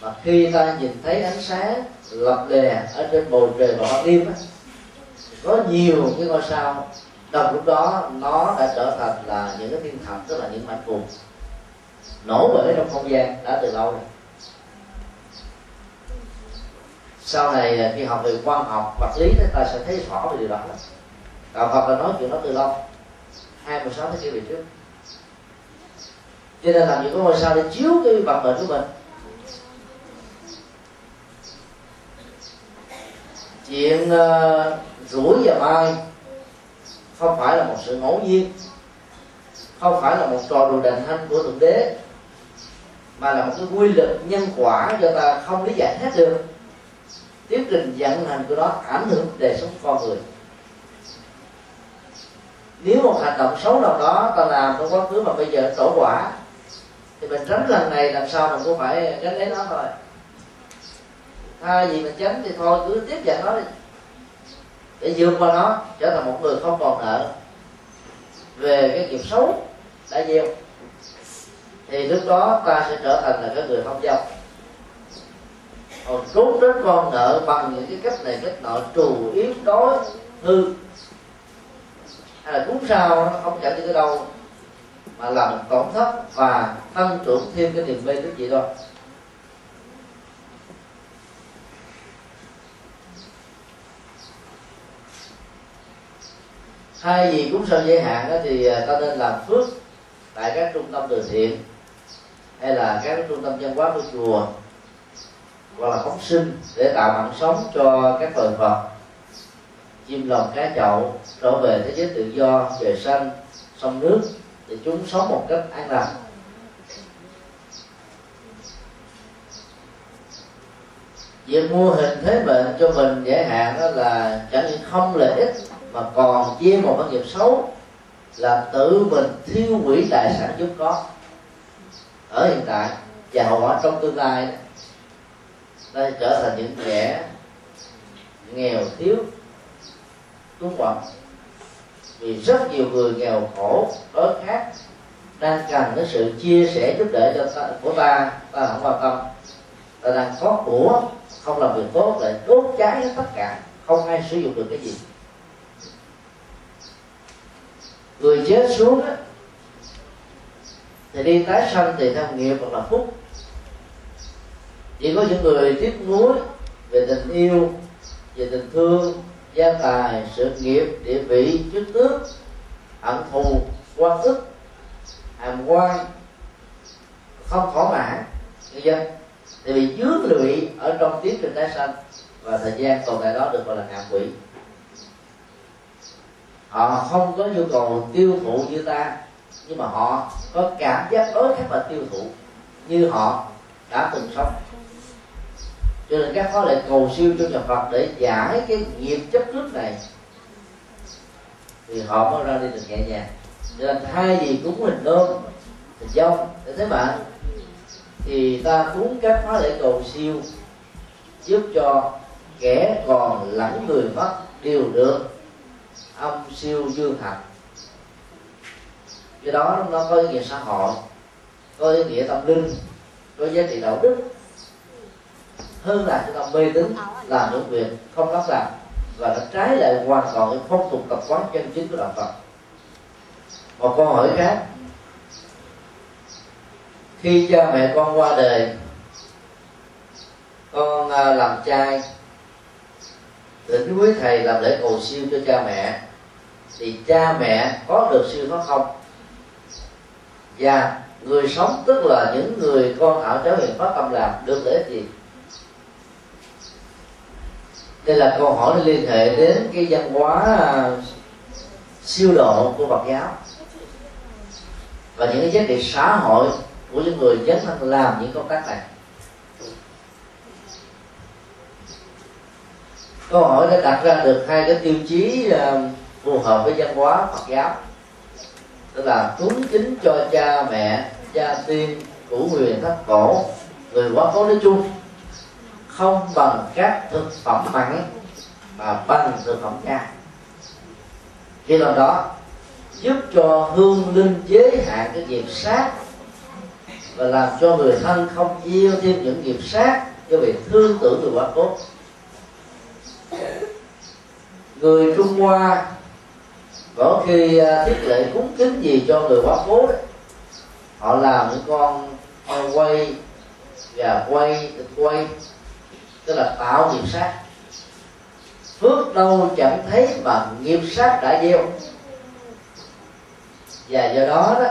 Mà khi ta nhìn thấy ánh sáng lập lè ở trên bầu trời vào ban đêm có nhiều cái ngôi sao, đồng lúc đó nó đã trở thành là những cái thiên thạch tức là những mạch nổ bể trong không gian đã từ lâu rồi. Sau này khi học về quan học vật lý thì ta sẽ thấy rõ về điều đó. Đạo Phật là nói chuyện đó từ lâu hai mươi sáu thế kỷ về trước. Cho nên làm những cái ngôi sao để chiếu cái vận mệnh của mình. Chuyện uh, rủi và mai không phải là một sự ngẫu nhiên không phải là một trò đùa đành hanh của thượng đế mà là một cái quy luật nhân quả cho ta không lý giải hết được. Tiến trình vận hành của nó ảnh hưởng đời sống con người. Nếu một hành động xấu nào đó ta làm trong quá khứ mà bây giờ tổ quả, thì mình tránh lần này làm sao mình cũng phải tránh lấy nó thôi. Thay vì mình tránh thì thôi, cứ tiếp nhận nó đi. Để vượt qua nó, trở thành một người không còn nợ. Về cái nghiệp xấu đã gieo thì lúc đó ta sẽ trở thành là cái người không dâm. Còn trốn đến con nợ bằng những cái cách này, cách nọ, trù yếu, đói, hư. Hay là cúng sao nó không chẳng đi tới đâu, mà làm tổn thất và tăng trưởng thêm cái niềm mê tức gì thôi thay vì cúng sao giới hạn đó thì à, ta nên làm phước tại các trung tâm từ thiện hay là các trung tâm văn hóa của chùa, hoặc là phóng sinh để tạo mạng sống cho các loài vật chim lòng cá chậu trở về thế giới tự do trời xanh sông nước thì chúng sống một cách an lành việc mua hình thế mệnh cho mình dễ hạn đó là chẳng những không lợi ích, mà còn chia một cái nghiệp xấu là tự mình thiêu hủy tài sản chúng có ở hiện tại và hậu quả trong tương lai đây trở thành những kẻ nghèo thiếu đúng không vì rất nhiều người nghèo khổ đói khát đang cần cái sự chia sẻ giúp đỡ cho ta, của ta ta không quan tâm. Ta đang có của không làm việc tốt lại đốt cháy hết tất cả không ai sử dụng được cái gì. Người chết xuống á thì đi tái sanh thì theo nghiệp hoặc là phúc. Chỉ có những người tiếc nuối về tình yêu, về tình thương, gia tài, sự nghiệp, địa vị, chức tước, hận thù quan ức, hàm quan, không thỏa mãn nhân dân thì bị dướng lụy ở trong tiến trình tái sanh và thời gian tồn tại đó được gọi là ngạ quỷ. Họ không có nhu cầu tiêu thụ như ta nhưng mà họ có cảm giác đối khác và tiêu thụ như họ đã từng sống. Cho nên các khóa lại cầu siêu cho nhà Phật để giải cái nghiệp chấp trước này. Thì họ mới ra đi được nhẹ nhàng. Cho nên thay vì cúng hình nôm, hình dông, để thế bạn, thì ta cúng các khóa lễ cầu siêu giúp cho kẻ còn lẫn người mất đều được. Ông siêu dương hạt do đó nó có ý nghĩa xã hội, có ý nghĩa tâm linh, có giá trị đạo đức. Hơn là chúng ta mê tín, làm những việc không lắm làm và nó trái lại hoàn toàn cái phong tục tập quán chân chính của đạo Phật. Một câu hỏi khác. Khi cha mẹ con qua đời, con à, làm trai định quý thầy làm lễ cầu siêu cho cha mẹ, thì cha mẹ có được siêu thoát không? Và người sống tức là những người con ở cháu hiện phát tâm làm được lễ gì đây là câu hỏi liên hệ đến cái văn hóa siêu độ của Phật giáo. Và những cái giá trị xã hội của những người dấn thân làm những công tác này. Câu hỏi đã đặt ra được hai cái tiêu chí ờ, phù hợp với văn hóa Phật giáo tức là cúng kính cho cha mẹ, cha tiên củ huyền thất cổ, người quá cố nói chung. Không bằng các thực phẩm mặn mà bằng thực phẩm nha khi làm đó, giúp cho hương linh giới hạn cái nghiệp sát và làm cho người thân không yêu thêm những nghiệp sát do việc thương tưởng người quá cố người trung hoa có khi à, thiết lệ cúng kính gì cho người quá cố đấy. Họ làm những con quay, gà quay, thịt quay, tức là tạo nghiệp sát. Phước đâu chẳng thấy mà nghiệp sát đã gieo. Và do đó đó,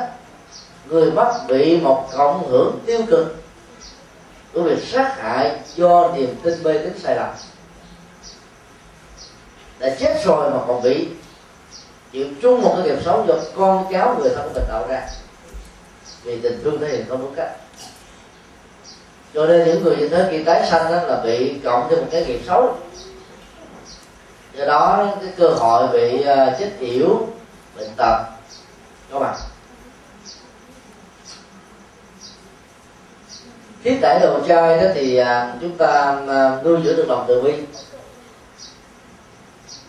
người bắt bị một cộng hưởng tiêu cực. Của việc sát hại do niềm tin mê tín sai lầm. Đã chết rồi mà còn bị chịu chung một cái nghiệp xấu do con cháu người thân của mình tạo ra. Vì tình thương thể hiện không đúng cách. Cho nên những người như thế khi tái sanh đó là bị cộng thêm một cái nghiệp xấu. Do đó cái cơ hội bị ờ, chết yểu, bệnh tật có mặt thiết tải đồ chơi đó thì à, chúng ta à, nuôi dưỡng được lòng từ bi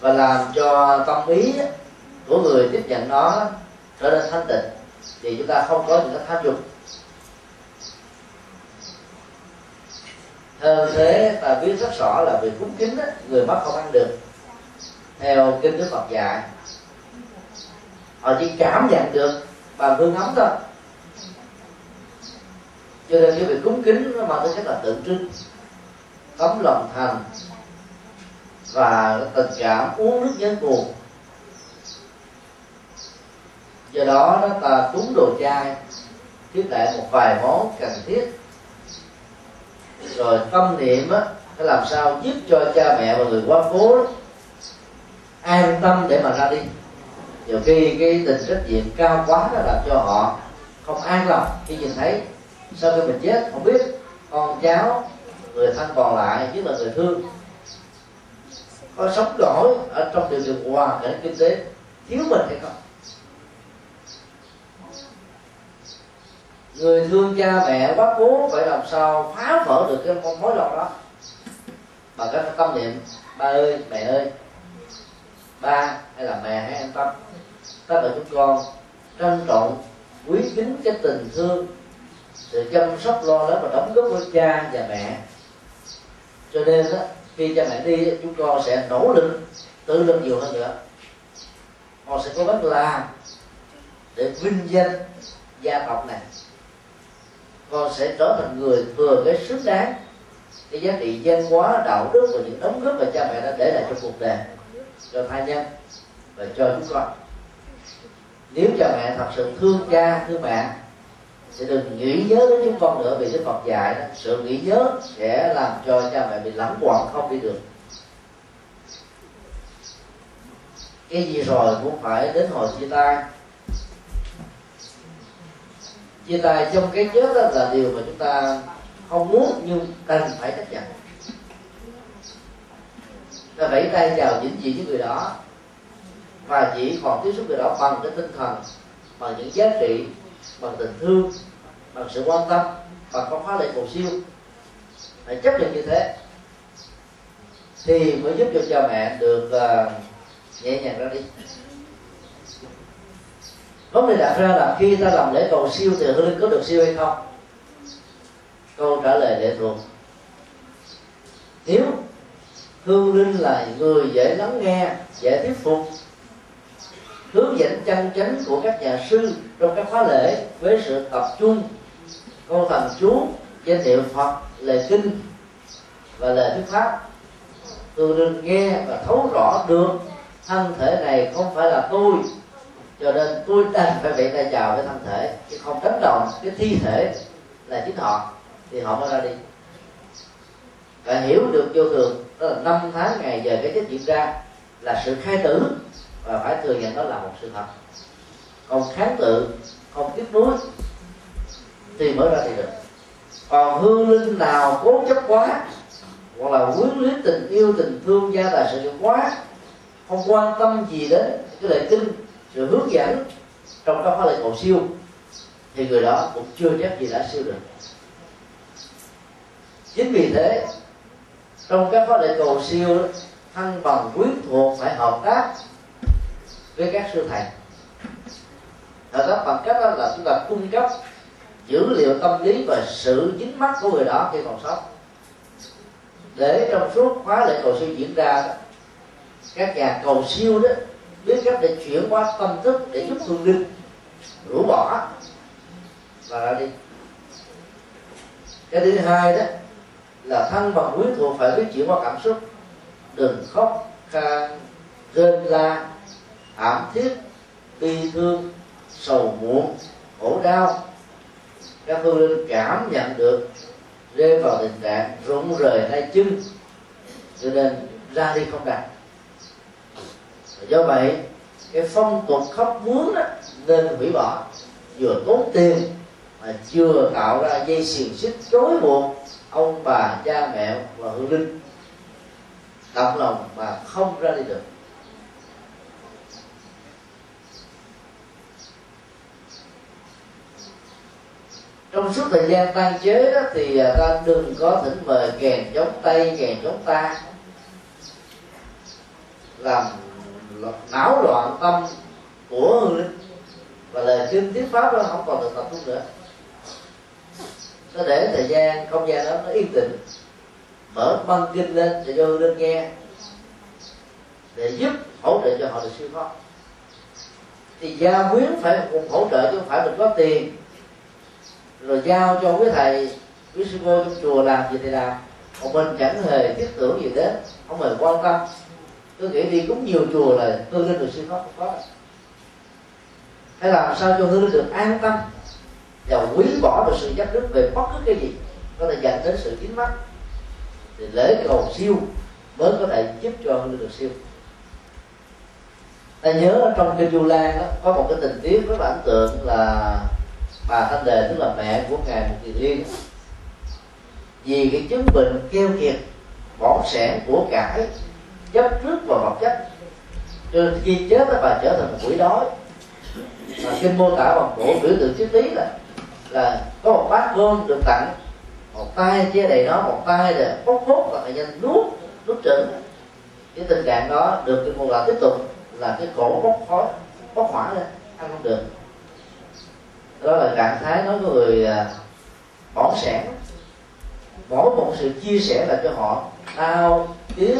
và làm cho tâm ý của người tiếp nhận nó trở nên thanh tịnh, thì chúng ta không có những cái tham dục. Hơn thế ta biết rất rõ là việc cúng kính người mất không ăn được. Theo kinh đức Phật dạy, họ chỉ cảm nhận được bằng hương ấm thôi. Cho nên cái việc cúng kính, nó mang tính chất là tượng trưng, tấm lòng thành và tình cảm uống nước nhớ nguồn do đó nó ta cúng đồ chai tiếp lại một vài món cần thiết. Rồi tâm niệm á phải làm sao giúp cho cha mẹ và người quá cố đó, an tâm để mà ra đi. Nhiều khi cái tình trách nhiệm cao quá nó làm cho họ không an lòng. Khi nhìn thấy sau khi mình chết không biết con cháu người thân còn lại nhất là người thương có sống nổi ở trong điều kiện hoàn cảnh kinh tế thiếu mình hay không? Người thương cha mẹ quá cố phải làm sao phá vỡ được cái con mối lòng đó? Bằng cái tâm niệm ba ơi mẹ ơi ba hay là mẹ hãy an tâm. Tất cả chúng con trân trọng quý kính cái tình thương sự chăm sóc lo lắng và đóng góp của cha và mẹ. Cho nên đó, khi cha mẹ đi chúng con sẽ nỗ lực tự lực nhiều hơn nữa. Họ sẽ có gắng làm để vinh danh gia tộc này con sẽ trở thành người thừa cái xứng đáng cái giá trị văn hóa đạo đức và những đóng góp mà cha mẹ đã để lại trong cuộc đời. Cho thai nhân và cho chúng con. Nếu cha mẹ thật sự thương cha thương mẹ sẽ đừng nghĩ nhớ đến chúng con nữa vì đức phật dạy đó, sự nghĩ nhớ sẽ làm cho cha mẹ bị lãng quẩn không đi được. Cái gì rồi cũng phải đến hồi chia tay chia tay trong cái chết đó là điều mà chúng ta không muốn nhưng cần phải chấp nhận. Ta vẫy tay chào những gì với người đó và chỉ còn tiếp xúc người đó bằng cái tinh thần bằng những giá trị bằng tình thương bằng sự quan tâm bằng con hóa lệ cầu siêu. Phải chấp nhận như thế thì mới giúp cho cha mẹ được uh, nhẹ nhàng ra đi vấn đề đặt ra là khi ta làm lễ cầu siêu thì hương linh có được siêu hay không? Câu trả lời lệ thuộc nếu hương linh là người dễ lắng nghe, dễ thuyết phục, hướng dẫn chân chánh của các nhà sư trong các khóa lễ với sự tập trung, con thần chú danh hiệu phật, lời kinh và lời thuyết pháp tôi nên nghe và thấu rõ được thân thể này không phải là tôi cho nên tôi đang phải bị tay chào với thân thể, chứ không đánh đồng cái thi thể là chính họ, thì họ mới ra đi. Và hiểu được vô thường, đó là năm tháng ngày giờ cái chết diễn ra là sự khai tử, và phải thừa nhận đó là một sự thật. Còn kháng tự không tiếp nối thì mới ra thì được. Còn hương linh nào cố chấp quá, hoặc là quyến luyến tình yêu, tình thương gia tài sự quá, không quan tâm gì đến cái lời kinh sự hướng dẫn trong các khóa lễ cầu siêu thì người đó cũng chưa chắc gì đã siêu được. Chính vì thế trong các khóa lễ cầu siêu thân bằng quyến thuộc phải hợp tác với các sư thầy. Hợp tác bằng cách đó là chúng ta cung cấp dữ liệu tâm lý và sự dính mắt của người đó khi còn sống. Để trong suốt khóa lễ cầu siêu diễn ra đó, các nhà cầu siêu đó biết cách để chuyển qua tâm thức để giúp hương linh rũ bỏ. Và ra đi. Cái thứ hai đó là thân bằng quyến thuộc phải biết chuyển qua cảm xúc. Đừng khóc, khan, rên la, thảm thiết, bi thương, sầu muộn, khổ đau. Các hương linh cảm nhận được, rơi vào tình trạng rụng rời tay chân. Cho nên ra đi không đạt do vậy cái phong tục khóc muốn đó, nên hủy bỏ. Vừa tốn tiền mà chưa tạo ra dây xiềng xích chối buộc ông bà cha mẹ và hương linh. Động lòng mà không ra đi được. Trong suốt thời gian tan chế đó thì à, ta đừng có thỉnh mời kèn chống tay kèn chống ta. Làm não loạn tâm của hương linh và lời khuyên thuyết pháp đó không còn được tập trung nữa. Nó để thời gian, không gian đó nó yên tĩnh, mở băng kinh lên để cho hương linh nghe, để giúp hỗ trợ cho họ được siêu thoát. Thì gia quyến phải cùng hỗ trợ chứ không phải mình có tiền, rồi giao cho quý thầy, quý sư cô trong chùa làm gì thì làm. Còn mình chẳng hề thiết tưởng gì đến, không hề quan tâm tôi nghĩ đi cũng nhiều chùa là hương linh được siêu thoát không có. Hay làm sao cho hương linh được an tâm và quý bỏ được sự chấp đức về bất cứ cái gì có thể dẫn đến sự kiến mắt? Thì lễ cầu siêu mới có thể giúp cho hương linh được siêu. Ta nhớ trong kinh du lan đó, có một cái tình tiết rất là ấn tượng là bà thanh đề tức là mẹ của ngài một kỳ liên vì cái chứng bệnh keo kiệt bỏ sẻ của cải chấp trước và vật chất. Cho khi chết đó, bà trở thành một quỷ đói. Mà kinh mô tả bằng cổ biểu tượng triết lý là là có một bát cơm được tặng. Một tay chia đầy nó một tay là bốc hốt và người nhân nuốt nuốt trừng cái tình trạng đó được cái mô tả tiếp tục là cái cổ bốc khói bốc hỏa lên ăn không được. Đó là trạng thái nói của người à, bỏng sẻn. Mỗi một sự chia sẻ là cho họ đau tiếc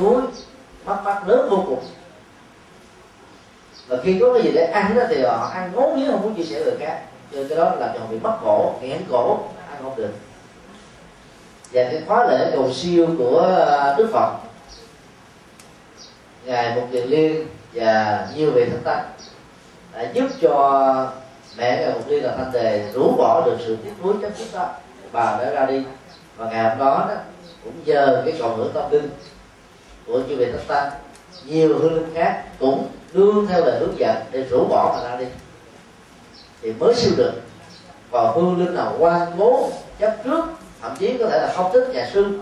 đuối mất mát lớn vô cùng. Và khi có cái gì để ăn đó thì họ ăn ngố nghiến không muốn chia sẻ người khác. Cho cái đó là cho họ bị mất cổ nghẽn cổ, ăn không được. Và cái khóa lễ cầu siêu của ờ, đức phật. Ngài một kiền liên và nhiều vị thánh tăng đã giúp cho mẹ ngài một liên là thanh đề rũ bỏ được sự tiếc nuối chấp trước đó. Bà đã ra đi. Và ngày hôm đó đó, cũng nhờ cái cầu ngữ tâm linh của chư vị thánh tăng nhiều hương linh khác cũng đương theo lời hướng dẫn để rũ bỏ mà ra đi. Thì mới siêu được. Còn hương linh nào quan cố chấp trước, thậm chí có thể là không thích nhà sư.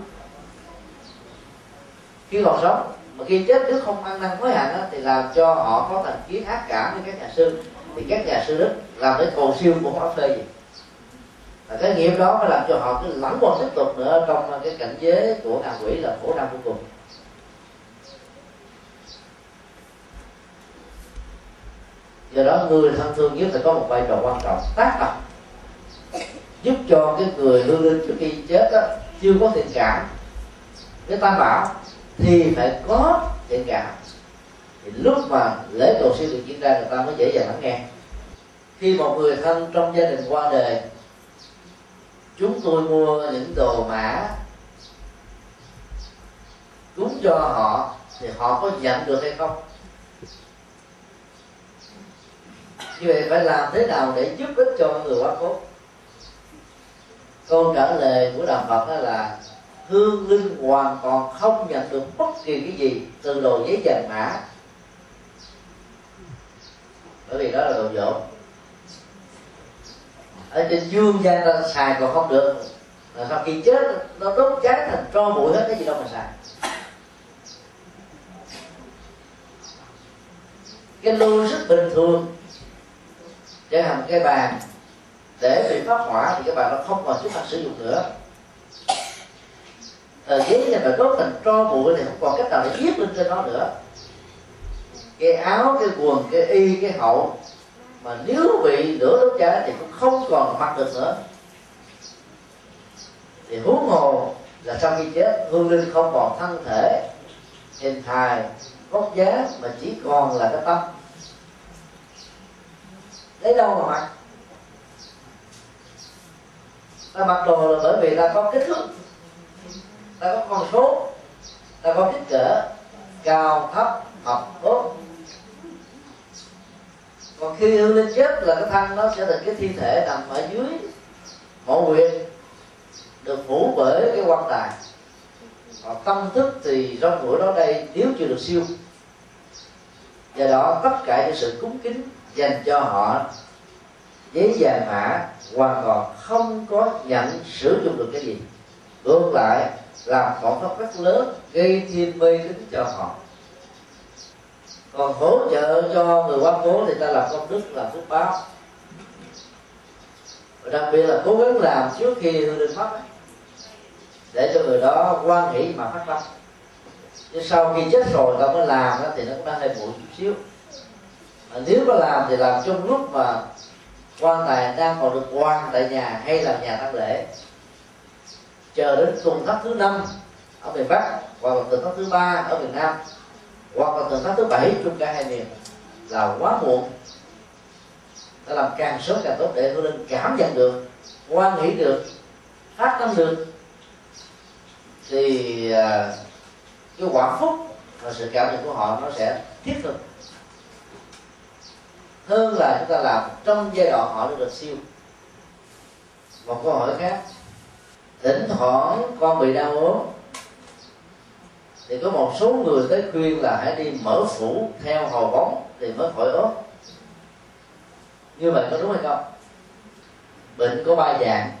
Khi còn sống, mà khi chết trước không ăn năn hối hận thì làm cho họ có thành kiến ác cảm với các nhà sư. Thì các nhà sư đức làm cái cầu siêu cũng không phê gì và cái nghiệp đó mới làm cho họ cứ lẫn quẩn tiếp tục nữa trong cái cảnh giới của ngạ quỷ là khổ đau vô cùng. Do đó người thân thương nhất sẽ có một vai trò quan trọng tác động. Giúp cho cái người hương linh trước khi chết đó, chưa có thiện cảm. Cái tam bảo thì phải có thiện cảm. Thì lúc mà lễ cầu siêu được diễn ra người ta mới dễ dàng lắng nghe. Khi một người thân trong gia đình qua đời chúng tôi mua những đồ mã cúng cho họ thì họ có nhận được hay không? Như vậy phải làm thế nào để giúp ích cho người quá cố câu trả lời của đạo phật đó là hương linh hoàn toàn không nhận được bất kỳ cái gì từ đồ giấy vàng mã. Bởi vì đó là đồ dỗ ở trên dương gian ta xài còn không được. Là sau khi chết, nó đốt cháy thành tro bụi hết, cái gì đâu mà xài. Cái lưu rất bình thường chẳng hạn cái bàn. Để bị phát hỏa thì các bạn nó không còn chức năng sử dụng nữa. Tờ giấy này mà đốt thành tro bụi thì không còn cách nào để viết lên trên nó nữa. Cái áo, cái quần, cái y, cái hậu, mà nếu bị lửa đốt cháy thì cũng không còn mặc được nữa. Thì huống hồ là sau khi chết, hương linh không còn thân thể, hình hài gốc dáng, mà chỉ còn là cái tâm lấy đâu mà mặc. Ta mặc đồ là bởi vì ta có kích thước, ta có con số, ta có kích cỡ cao, thấp, mập, tốt. Còn khi hương linh chết là cái thân nó sẽ thành cái thi thể nằm ở dưới mộ huyệt được phủ bởi cái quan tài. Còn tâm thức thì trong buổi đó đây nếu chưa được siêu. Do đó tất cả những sự cúng kính dành cho họ. Giấy vàng mã hoàn toàn không có nhận sử dụng được cái gì. Ngược lại làm tổn thất rất lớn gây thêm mê tín cho họ. Còn hỗ trợ cho người quá cố thì ta làm công đức làm phước báo. Và đặc biệt là cố gắng làm trước khi hương linh mất để cho người đó quan hỷ mà phát tâm. Chứ sau khi chết rồi ta mới làm đó, thì nó cũng đang hơi muộn chút xíu mà nếu có làm thì làm trong lúc mà quan tài đang còn được quan tại nhà hay là nhà tăng lễ. Chờ đến tuần thất thứ năm ở miền bắc, hoặc là tuần thất thứ ba ở miền nam, hoặc là tuần thất thứ bảy trong cả hai miền là quá muộn. Ta làm càng sớm càng tốt để hương linh cảm nhận được, quan nghĩ được, phát tâm được. Thì à, cái quả phúc và sự cảm nhận của họ nó sẽ thiết thực hơn là chúng ta làm trong giai đoạn họ được siêu. Một câu hỏi khác. Thỉnh thoảng con bị đau ốm, thì có một số người tới khuyên là hãy đi mở phủ theo hồ bóng thì mới khỏi ốm. Như vậy có đúng hay không? Bệnh có ba dạng.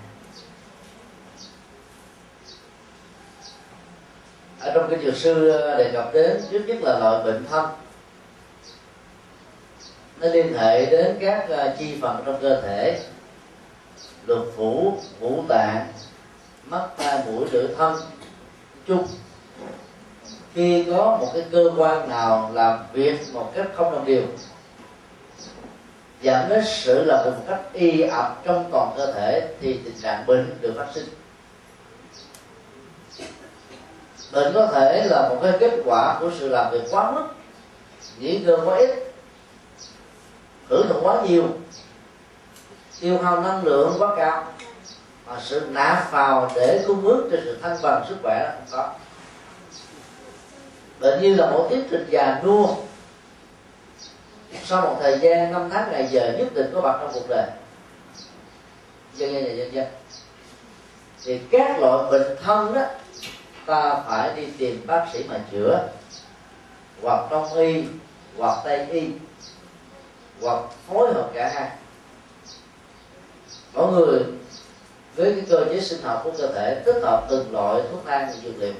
Ở trong cái dược sư đề cập đến, trước nhất là loại bệnh thân nó liên hệ đến các ờ, chi phần trong cơ thể. Lục phủ, ngũ tạng, mắt tai mũi, lưỡi thân. Chung, khi có một cái cơ quan nào làm việc một cách không đồng đều dẫn đến sự làm việc một cách y ập trong toàn cơ thể, thì tình trạng bệnh được phát sinh. Bệnh có thể là một cái kết quả của sự làm việc quá mức nghỉ ngơi quá ít hưởng thụ quá nhiều. Tiêu hao năng lượng quá cao. Mà sự nạp vào để cung ứng cho sự thăng bằng sức khỏe không có. Bệnh như là một tiến trình già nua. Sau một thời gian, năm tháng ngày giờ nhất định có mặt trong cuộc đời. Dân dân dân dân. Thì các loại bệnh thân đó, ta phải đi tìm bác sĩ mà chữa. Hoặc đông y, hoặc tây y hoặc phối hợp cả hai. Mỗi người với cái cơ chế sinh học của cơ thể tích hợp từng loại thuốc thang dược liệu.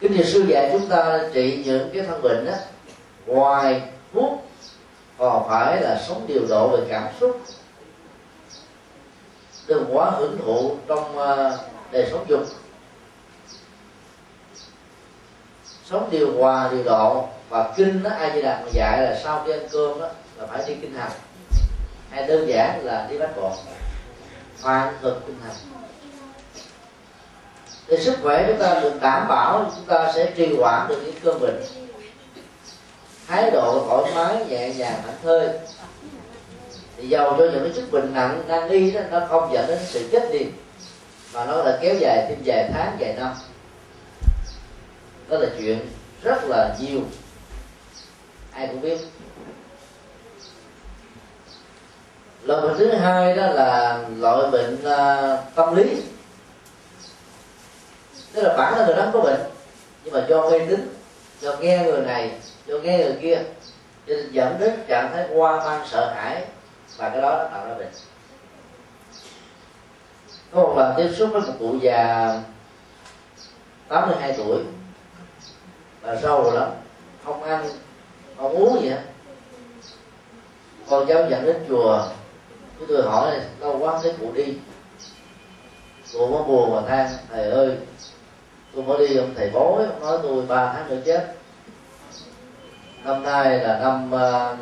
Kính thưa sư dạy chúng ta trị những cái thân bệnh đó ngoài thuốc, còn phải là sống điều độ về cảm xúc. Đừng quá hưởng thụ trong ờ, đời sống dục. Sống điều hòa, điều độ và kinh đó ai di đà dạy là sau khi ăn cơm đó là phải đi kinh hành. Hay đơn giản là đi bắt bộ hoàn thực kinh hành. Thì sức khỏe chúng ta được đảm bảo, chúng ta sẽ trì hoãn được những cơn bệnh. Thái độ thoải mái, nhẹ nhàng, thảnh thơi. Thì giàu cho những cái chức bệnh nặng đang nghi đó, nó không dẫn đến sự chết liền mà nó là kéo dài thêm vài tháng, vài năm. Đó là chuyện rất là nhiều ai cũng biết. Loại bệnh thứ hai đó là loại bệnh uh, tâm lý. Tức là bản thân người đó có bệnh nhưng mà do mê tín do nghe người này do nghe người kia cho nên dẫn đến trạng thái qua mang sợ hãi và cái đó nó tạo ra bệnh. Có một lần tiếp xúc với một cụ già 82 tuổi và sâu lắm không ăn con uống gì hết con cháu dẫn đến chùa. Chúng tôi hỏi lâu quá thấy cụ đi. Cụ có buồn mà than thầy ơi tôi mới đi ông thầy bói ông nói tôi ba tháng nữa chết. Năm nay là năm uh,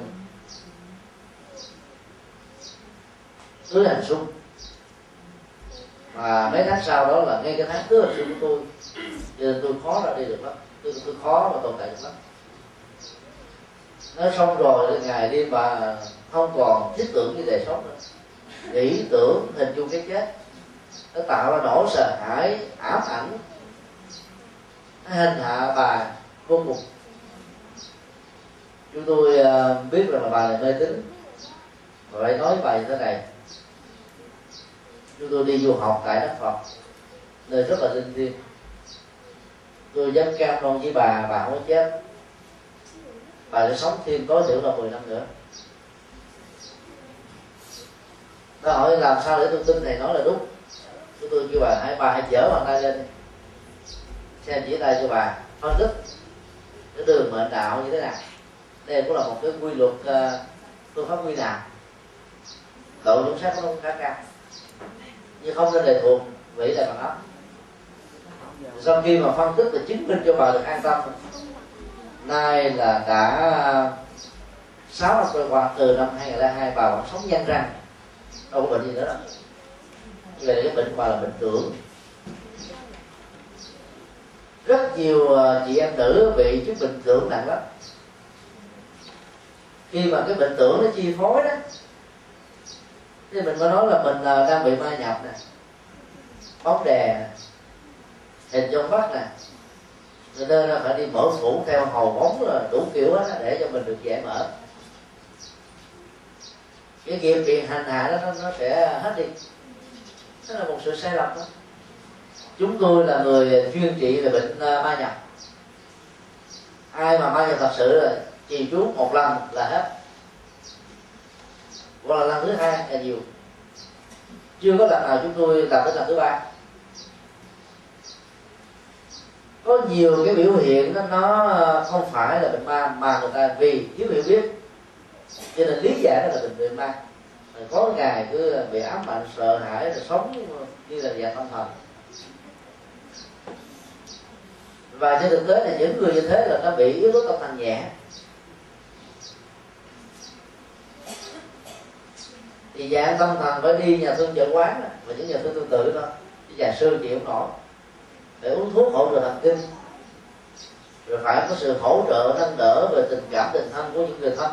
tứ hành xuân và mấy tháng sau đó là ngay cái tháng tứ hành xuân của tôi. Cho nên tôi khó ra đi được lắm. Tôi, tôi khó mà tồn tại được lắm nó xong rồi ngày đi mà không còn thiết tưởng như đời sống nữa. Nghĩ tưởng hình dung cái chết. Nó tạo ra nỗi sợ hãi, ám ảnh. Nó hành hạ bà vô cùng. Chúng tôi ờ, biết rằng là bà là mê tín. Và phải nói bài thế này. Chúng tôi đi du học tại đất phật, nơi rất là linh thiêng. Tôi dám cam đoan với bà bà không có chết bà sẽ sống thêm tối thiểu là 10 năm nữa. Nó hỏi làm sao để tôi tin thầy nói là đúng. Chúng tôi kêu bà hãy bà hãy dở bàn tay lên. Đi xem chỉ tay cho bà. Phân tích cái đường mệnh đạo như thế nào đây cũng là một cái quy luật uh, phương pháp quy nào độ chúng sát của nó khá cao. Nhưng không nên lệ thuộc vĩ là bằng ấp sau khi mà phân tích và chứng minh cho bà được an tâm nay là đã à, sáu năm trôi qua, từ năm 2002 bà vẫn sống gian răng đâu có bệnh gì nữa đâu. Về cái bệnh mà bà là bệnh tưởng. Rất nhiều à, chị em nữ bị chứng bệnh tưởng nặng lắm. Khi mà cái bệnh tưởng nó chi phối đó, thì mình mới nói là mình à, đang bị ma nhập nè. Bóng đè hình trong mắt nè cho nên là phải đi mở phủ theo hầu bóng là đủ kiểu đó để cho mình được dễ mở. Cái nghiệp bị hành hạ đó nó, nó sẽ hết đi. Đó là một sự sai lầm đó. Chúng tôi là người chuyên trị về bệnh à, ma nhập. Ai mà ma nhập thật sự là trì chú một lần là hết. Hoặc là lần thứ hai là nhiều. Chưa có lần nào chúng tôi làm đến lần thứ ba. Có nhiều cái biểu hiện đó, nó không phải là bệnh ma mà người ta vì thiếu hiểu biết. Cho nên lý giải đó là bệnh bệnh ma. Có ngày cứ bị ám ảnh sợ hãi rồi sống như là dạng tâm thần. Và trên thực tế là những người như thế là nó bị yếu tố tâm thần nhẹ. Thì dạng tâm thần phải đi nhà thương chợ quán và những nhà thương tương tự đó. Nhà sư chịu nổi để uống thuốc hỗ trợ thần kinh. Rồi phải có sự hỗ trợ, nâng đỡ về tình cảm, tình thân của những người thân.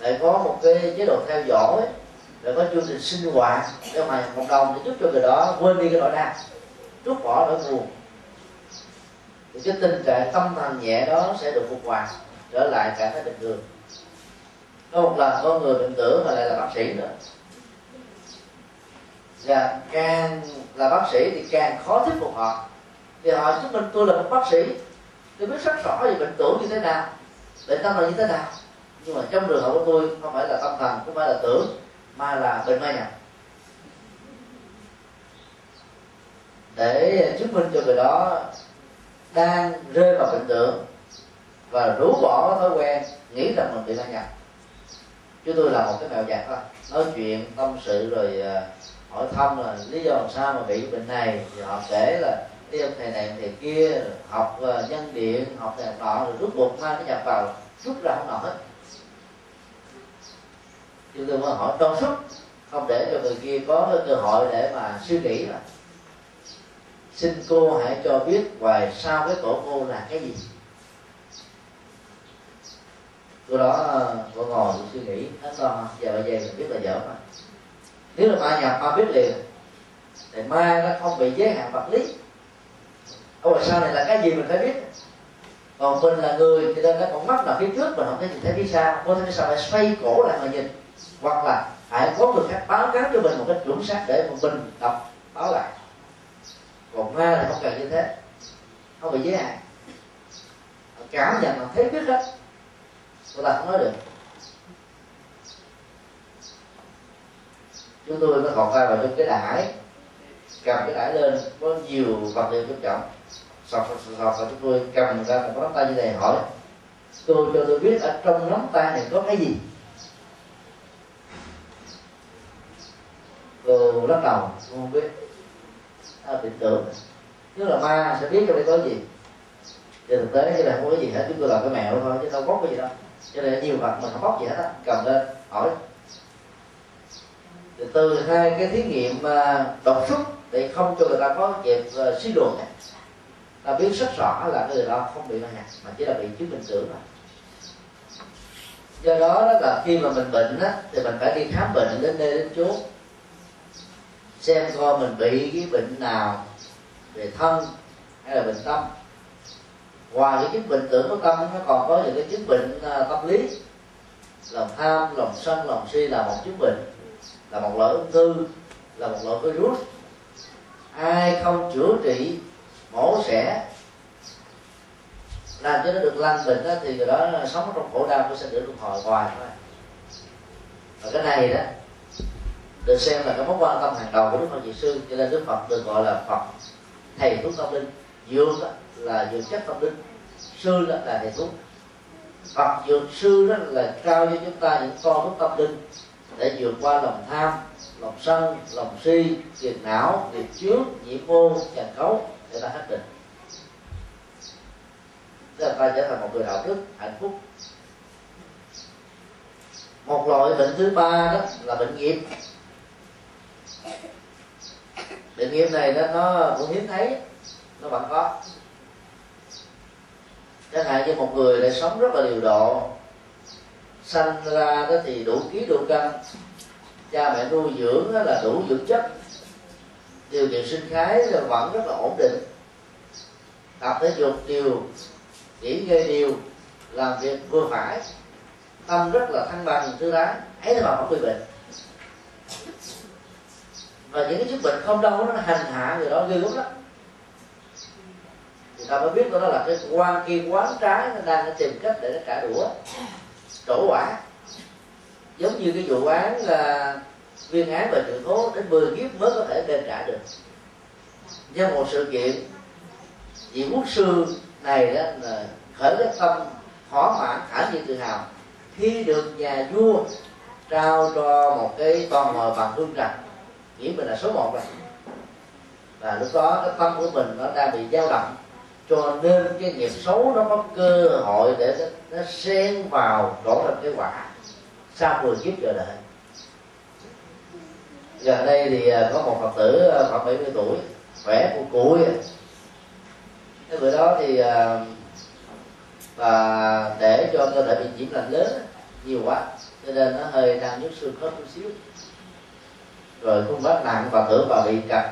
Để có một cái chế độ theo dõi để có chương trình sinh hoạt. Để hòa nhập cộng đồng để giúp cho người đó quên đi cái nỗi đau rút bỏ nỗi buồn. Thì cái tình trạng tâm thần nhẹ đó sẽ được phục hoàn trở lại trạng thái bình thường. Có một lần có người bệnh tử mà lại là bác sĩ nữa và càng là bác sĩ thì càng khó thuyết phục họ. Thì họ chứng minh tôi là một bác sĩ, tôi biết rất rõ về bệnh tưởng như thế nào, bệnh tâm là như thế nào. Nhưng mà trong trường hợp của tôi, không phải là tâm thần, không phải là tưởng, mà là bệnh ma nhập để chứng minh cho người đó đang rơi vào bệnh tưởng và rũ bỏ thói quen, nghĩ rằng mình bị ma nhập chúng tôi là một cái mèo giặt thôi. Nói chuyện, tâm sự rồi à, hỏi thăm là lý do làm sao mà bị bệnh này? Thì họ kể là đi ông thầy này thầy kia học uh, nhân điện học này nọ rồi rút cuộc mang cái nhập vào rút ra không nổi hết. Chúng tôi mới hỏi trong suốt không để cho người kia có cái cơ hội để mà suy nghĩ là xin cô hãy cho biết ngoài sau cái cổ cô là cái gì. Cô đó ờ, cô ngồi suy nghĩ hết to giờ bây giờ mình biết là dở mà nếu là ma nhập ma biết liền, thì ma nó không bị giới hạn vật lý. Ở sau này là cái gì mình phải biết? Còn mình là người thì nên nó còn mắt là phía trước mình không thấy nhìn thấy phía sau. Có thể sao phải xoay cổ lại mà nhìn? Hoặc là hãy có người khác báo cáo cho mình một cách chuẩn xác để một mình đọc, báo lại. Còn ma là không cần như thế. Không bị giới hạn. Cảm nhận là thấy biết hết tôi ta không nói được. Chúng tôi nó thọt tay vào trong cái đải cầm cái đải lên có nhiều vật liệu quan trọng. Sọc sọc sọc và chúng tôi cầm ra một nắm tay như này hỏi tôi cho tôi biết ở trong nắm tay này có cái gì? Cô lắc đầu không biết. À, tin tưởng. Nếu là ma sẽ biết trong đây có gì. Trên thực tế cái này không có gì hết chúng tôi làm cái mẹo thôi chứ đâu có cái gì đâu. Cho nên nhiều vật mình không bóc gì hết á. Cầm lên hỏi từ, từ hai cái thí nghiệm à, đột xuất để không cho người ta có dịp uh, à, suy luận. Ta biết rất rõ là người đó không bị bệnh mà chỉ là bị chứng minh tưởng thôi do đó đó là khi mà mình bệnh á thì mình phải đi khám bệnh đến nơi đến chốn. Xem coi mình bị cái bệnh nào về thân hay là bệnh tâm. Ngoài cái chứng bệnh tưởng của tâm nó còn có những cái chứng bệnh uh, tâm lý. Lòng tham lòng sân lòng si là một chứng bệnh là một loại ung thư là một loại virus ai không chữa trị mổ xẻ làm cho nó được lành bệnh đó, thì người đó sống trong khổ đau của sẽ được luân hồi hoài thôi. Và cái này đó được xem là cái mối quan tâm hàng đầu của đức phật diệu sư. Cho nên đức phật được gọi là phật thầy thuốc tâm linh. Dược là dược chất tâm linh sư đó là thầy thuốc. Phật dược sư đó là trao cho chúng ta những con thuốc tâm linh để vượt qua lòng tham lòng sân lòng si tiền não nghiệp trước, nhiễm ô, trần cấu để ta hết định. Để ta trở thành một người đạo đức hạnh phúc. Một loại bệnh thứ ba đó là bệnh nghiệp. Bệnh nghiệp này đó nó cũng hiếm thấy nó vẫn có. Chẳng hạn như một người lại sống rất là điều độ sanh ra đó thì đủ ký đủ cân cha mẹ nuôi dưỡng đó là đủ dưỡng chất. Điều kiện sinh thái là vẫn rất là ổn định. Tập thể dục điều nghỉ ngơi điều làm việc vừa phải. Tâm rất là thăng bằng, thư thái. Ấy là không bị bệnh. Và những cái chứng bệnh không đau nó hành hạ người đó ghê gớm lắm. Thì ta mới biết đó là cái quan kia quán trái nó đang tìm cách để nó trả đũa đổ quả. Giống như cái vụ án là viên án và sự cố đến 10 kiếp mới có thể đền trả được. Do một sự kiện, vị quốc sư này đó là khởi cái tâm thỏa mãn thả nhiên tự hào khi được nhà vua trao cho một cái toàn mồi bằng hương trần. Nghĩ mình là số một rồi. Và lúc đó cái tâm của mình nó đang bị dao động cho nên cái nghiệp xấu nó có cơ hội để nó, xen vào đổ thành cái quả sau 10 kiếp chờ đợi. Gần đây thì à, có một phật tử à, khoảng 70 tuổi khỏe của cuối. cái bữa đó thì à, và để cho cơ thể bị nhiễm lạnh lớn nhiều quá cho nên nó hơi đang nhức xương khớp chút xíu. Rồi khuôn vết nặng và tưởng bà bị chặt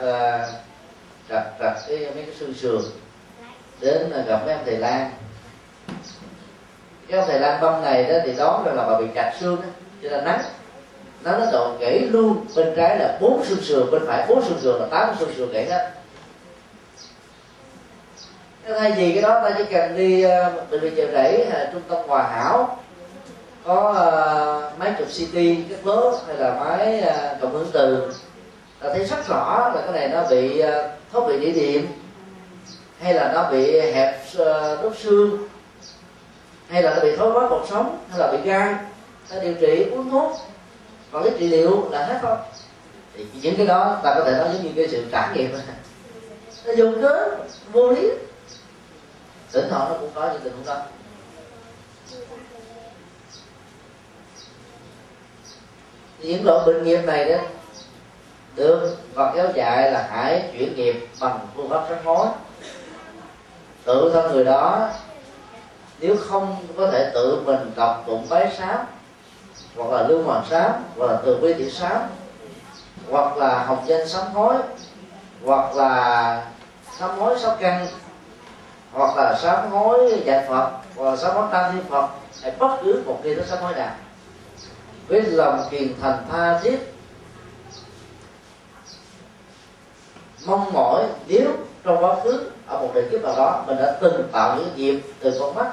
chặt chặt cái mấy cái xương sườn đến gặp mấy ông thầy lan. Cái ông thầy lan bông này đó thì đón rằng là bà bị cạch xương đó, cho nên nắng. Nó nó độ gãy luôn bên trái là bốn xương sườn bên phải bốn xương sườn là tám xương sườn gãy hết. Thay vì cái đó ta chỉ cần đi ờ, bệnh viện chợ rẫy ờ, trung tâm hòa hảo có uh, máy chụp CT kết nối hay là máy ờ, uh, cộng hưởng từ ta thấy rất rõ là cái này nó bị uh, thoát vị địa điểm hay là nó bị hẹp ờ, đốt xương. Hay là nó bị thoái hóa cột sống. Hay là bị gan. Ta điều trị uống thuốc. Còn cái trị liệu là hết không? Thì những cái đó ta có thể nói giống như cái sự trải nghiệm. Nó dùng cớ vô lý. Tỉnh thọ nó cũng có những tình huống đó. Những loại bệnh nghiệp này đó, được và kéo dài là hãy chuyển nghiệp bằng phương pháp sám hối tự thân người đó, nếu không có thể tự mình đọc tụng bái sám, hoặc là lưu hoàng sám, hoặc là từ bi tiểu sám, hoặc là học danh sám hối, hoặc là sám hối sáu căn, hoặc là sám hối dạy phật, hoặc là sám hối tam thiên phật, hay bất cứ một nghi thức sám hối nào. Với lòng kiền thành tha thiết, mong mỏi nếu trong quá khứ ở một đời kiếp nào đó mình đã từng tạo những nghiệp từ con mắt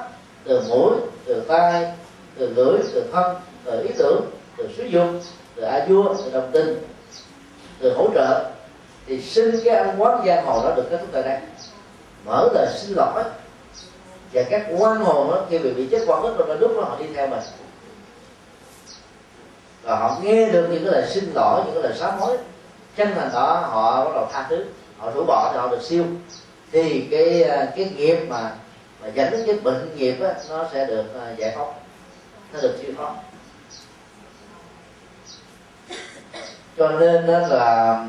từ mũi từ tai từ lưỡi từ thân từ ý tưởng từ sử dụng từ a vua từ đồng tin từ hỗ trợ. Thì xin cái ăn quán giang hồ đó được kết thúc tại đây. Mở lời xin lỗi. Và các quan hồn đó, khi bị bị chết quan hết rồi lúc đó họ đi theo mình. Và họ nghe được những cái lời xin lỗi những cái lời sám hối. Chân thành đó họ bắt đầu tha thứ. Họ rũ bỏ thì họ được siêu thì cái à, cái nghiệp mà mà dẫn đến cái bệnh nghiệp á, nó sẽ được à, giải phóng. Nó được siêu thoát. Cho nên đó là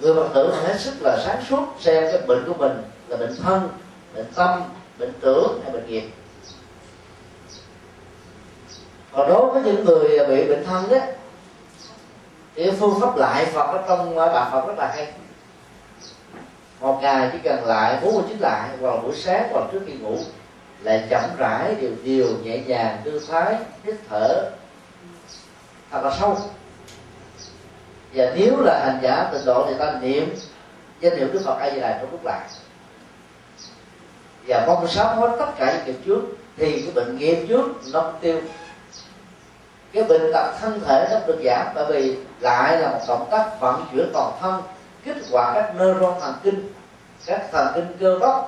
người phật tử hết sức là sáng suốt xem cái bệnh của mình là bệnh thân bệnh tâm bệnh tưởng hay bệnh nghiệp. Còn đối với những người à, bị bệnh thân đó thì phương pháp lại phật ở trong bà phật rất là hay một ngày chỉ cần lại 49 lại vào buổi sáng hoặc trước khi ngủ lại chậm rãi điều điều nhẹ nhàng tư thái, hít thở thật là sâu. Và nếu là hành giả tịnh độ thì ta niệm danh hiệu đức phật a di đà trong lúc lại và mong sám hối tất cả những việc trước, thì cái bệnh nghiệp trước nó tiêu. Cái bệnh tật thân thể nó được giảm, bởi vì lại là một động tác vận chuyển toàn thân kích hoạt các neuron thần kinh, các thần kinh cơ bắp.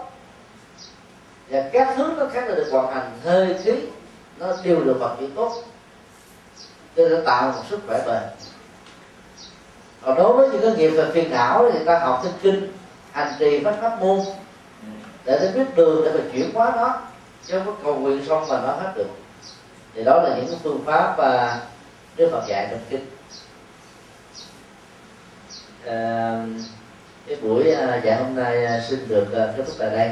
Và các thứ nó khác là được vận hành hơi khí nó đều được vận chuyển tốt. Cho nên tạo một sức khỏe bền. Còn đối với những cái nghiệp về phiền não thì ta học thêm kinh hành trì phát pháp môn. Để ta biết đường để mình chuyển hóa nó, chứ không có cầu nguyện xong mà nó hết được. Thì đó là những phương pháp và Đức Phật dạy trong kinh. Ờ, cái buổi giảng dạy hôm nay ờ, xin được kết thúc tại đây.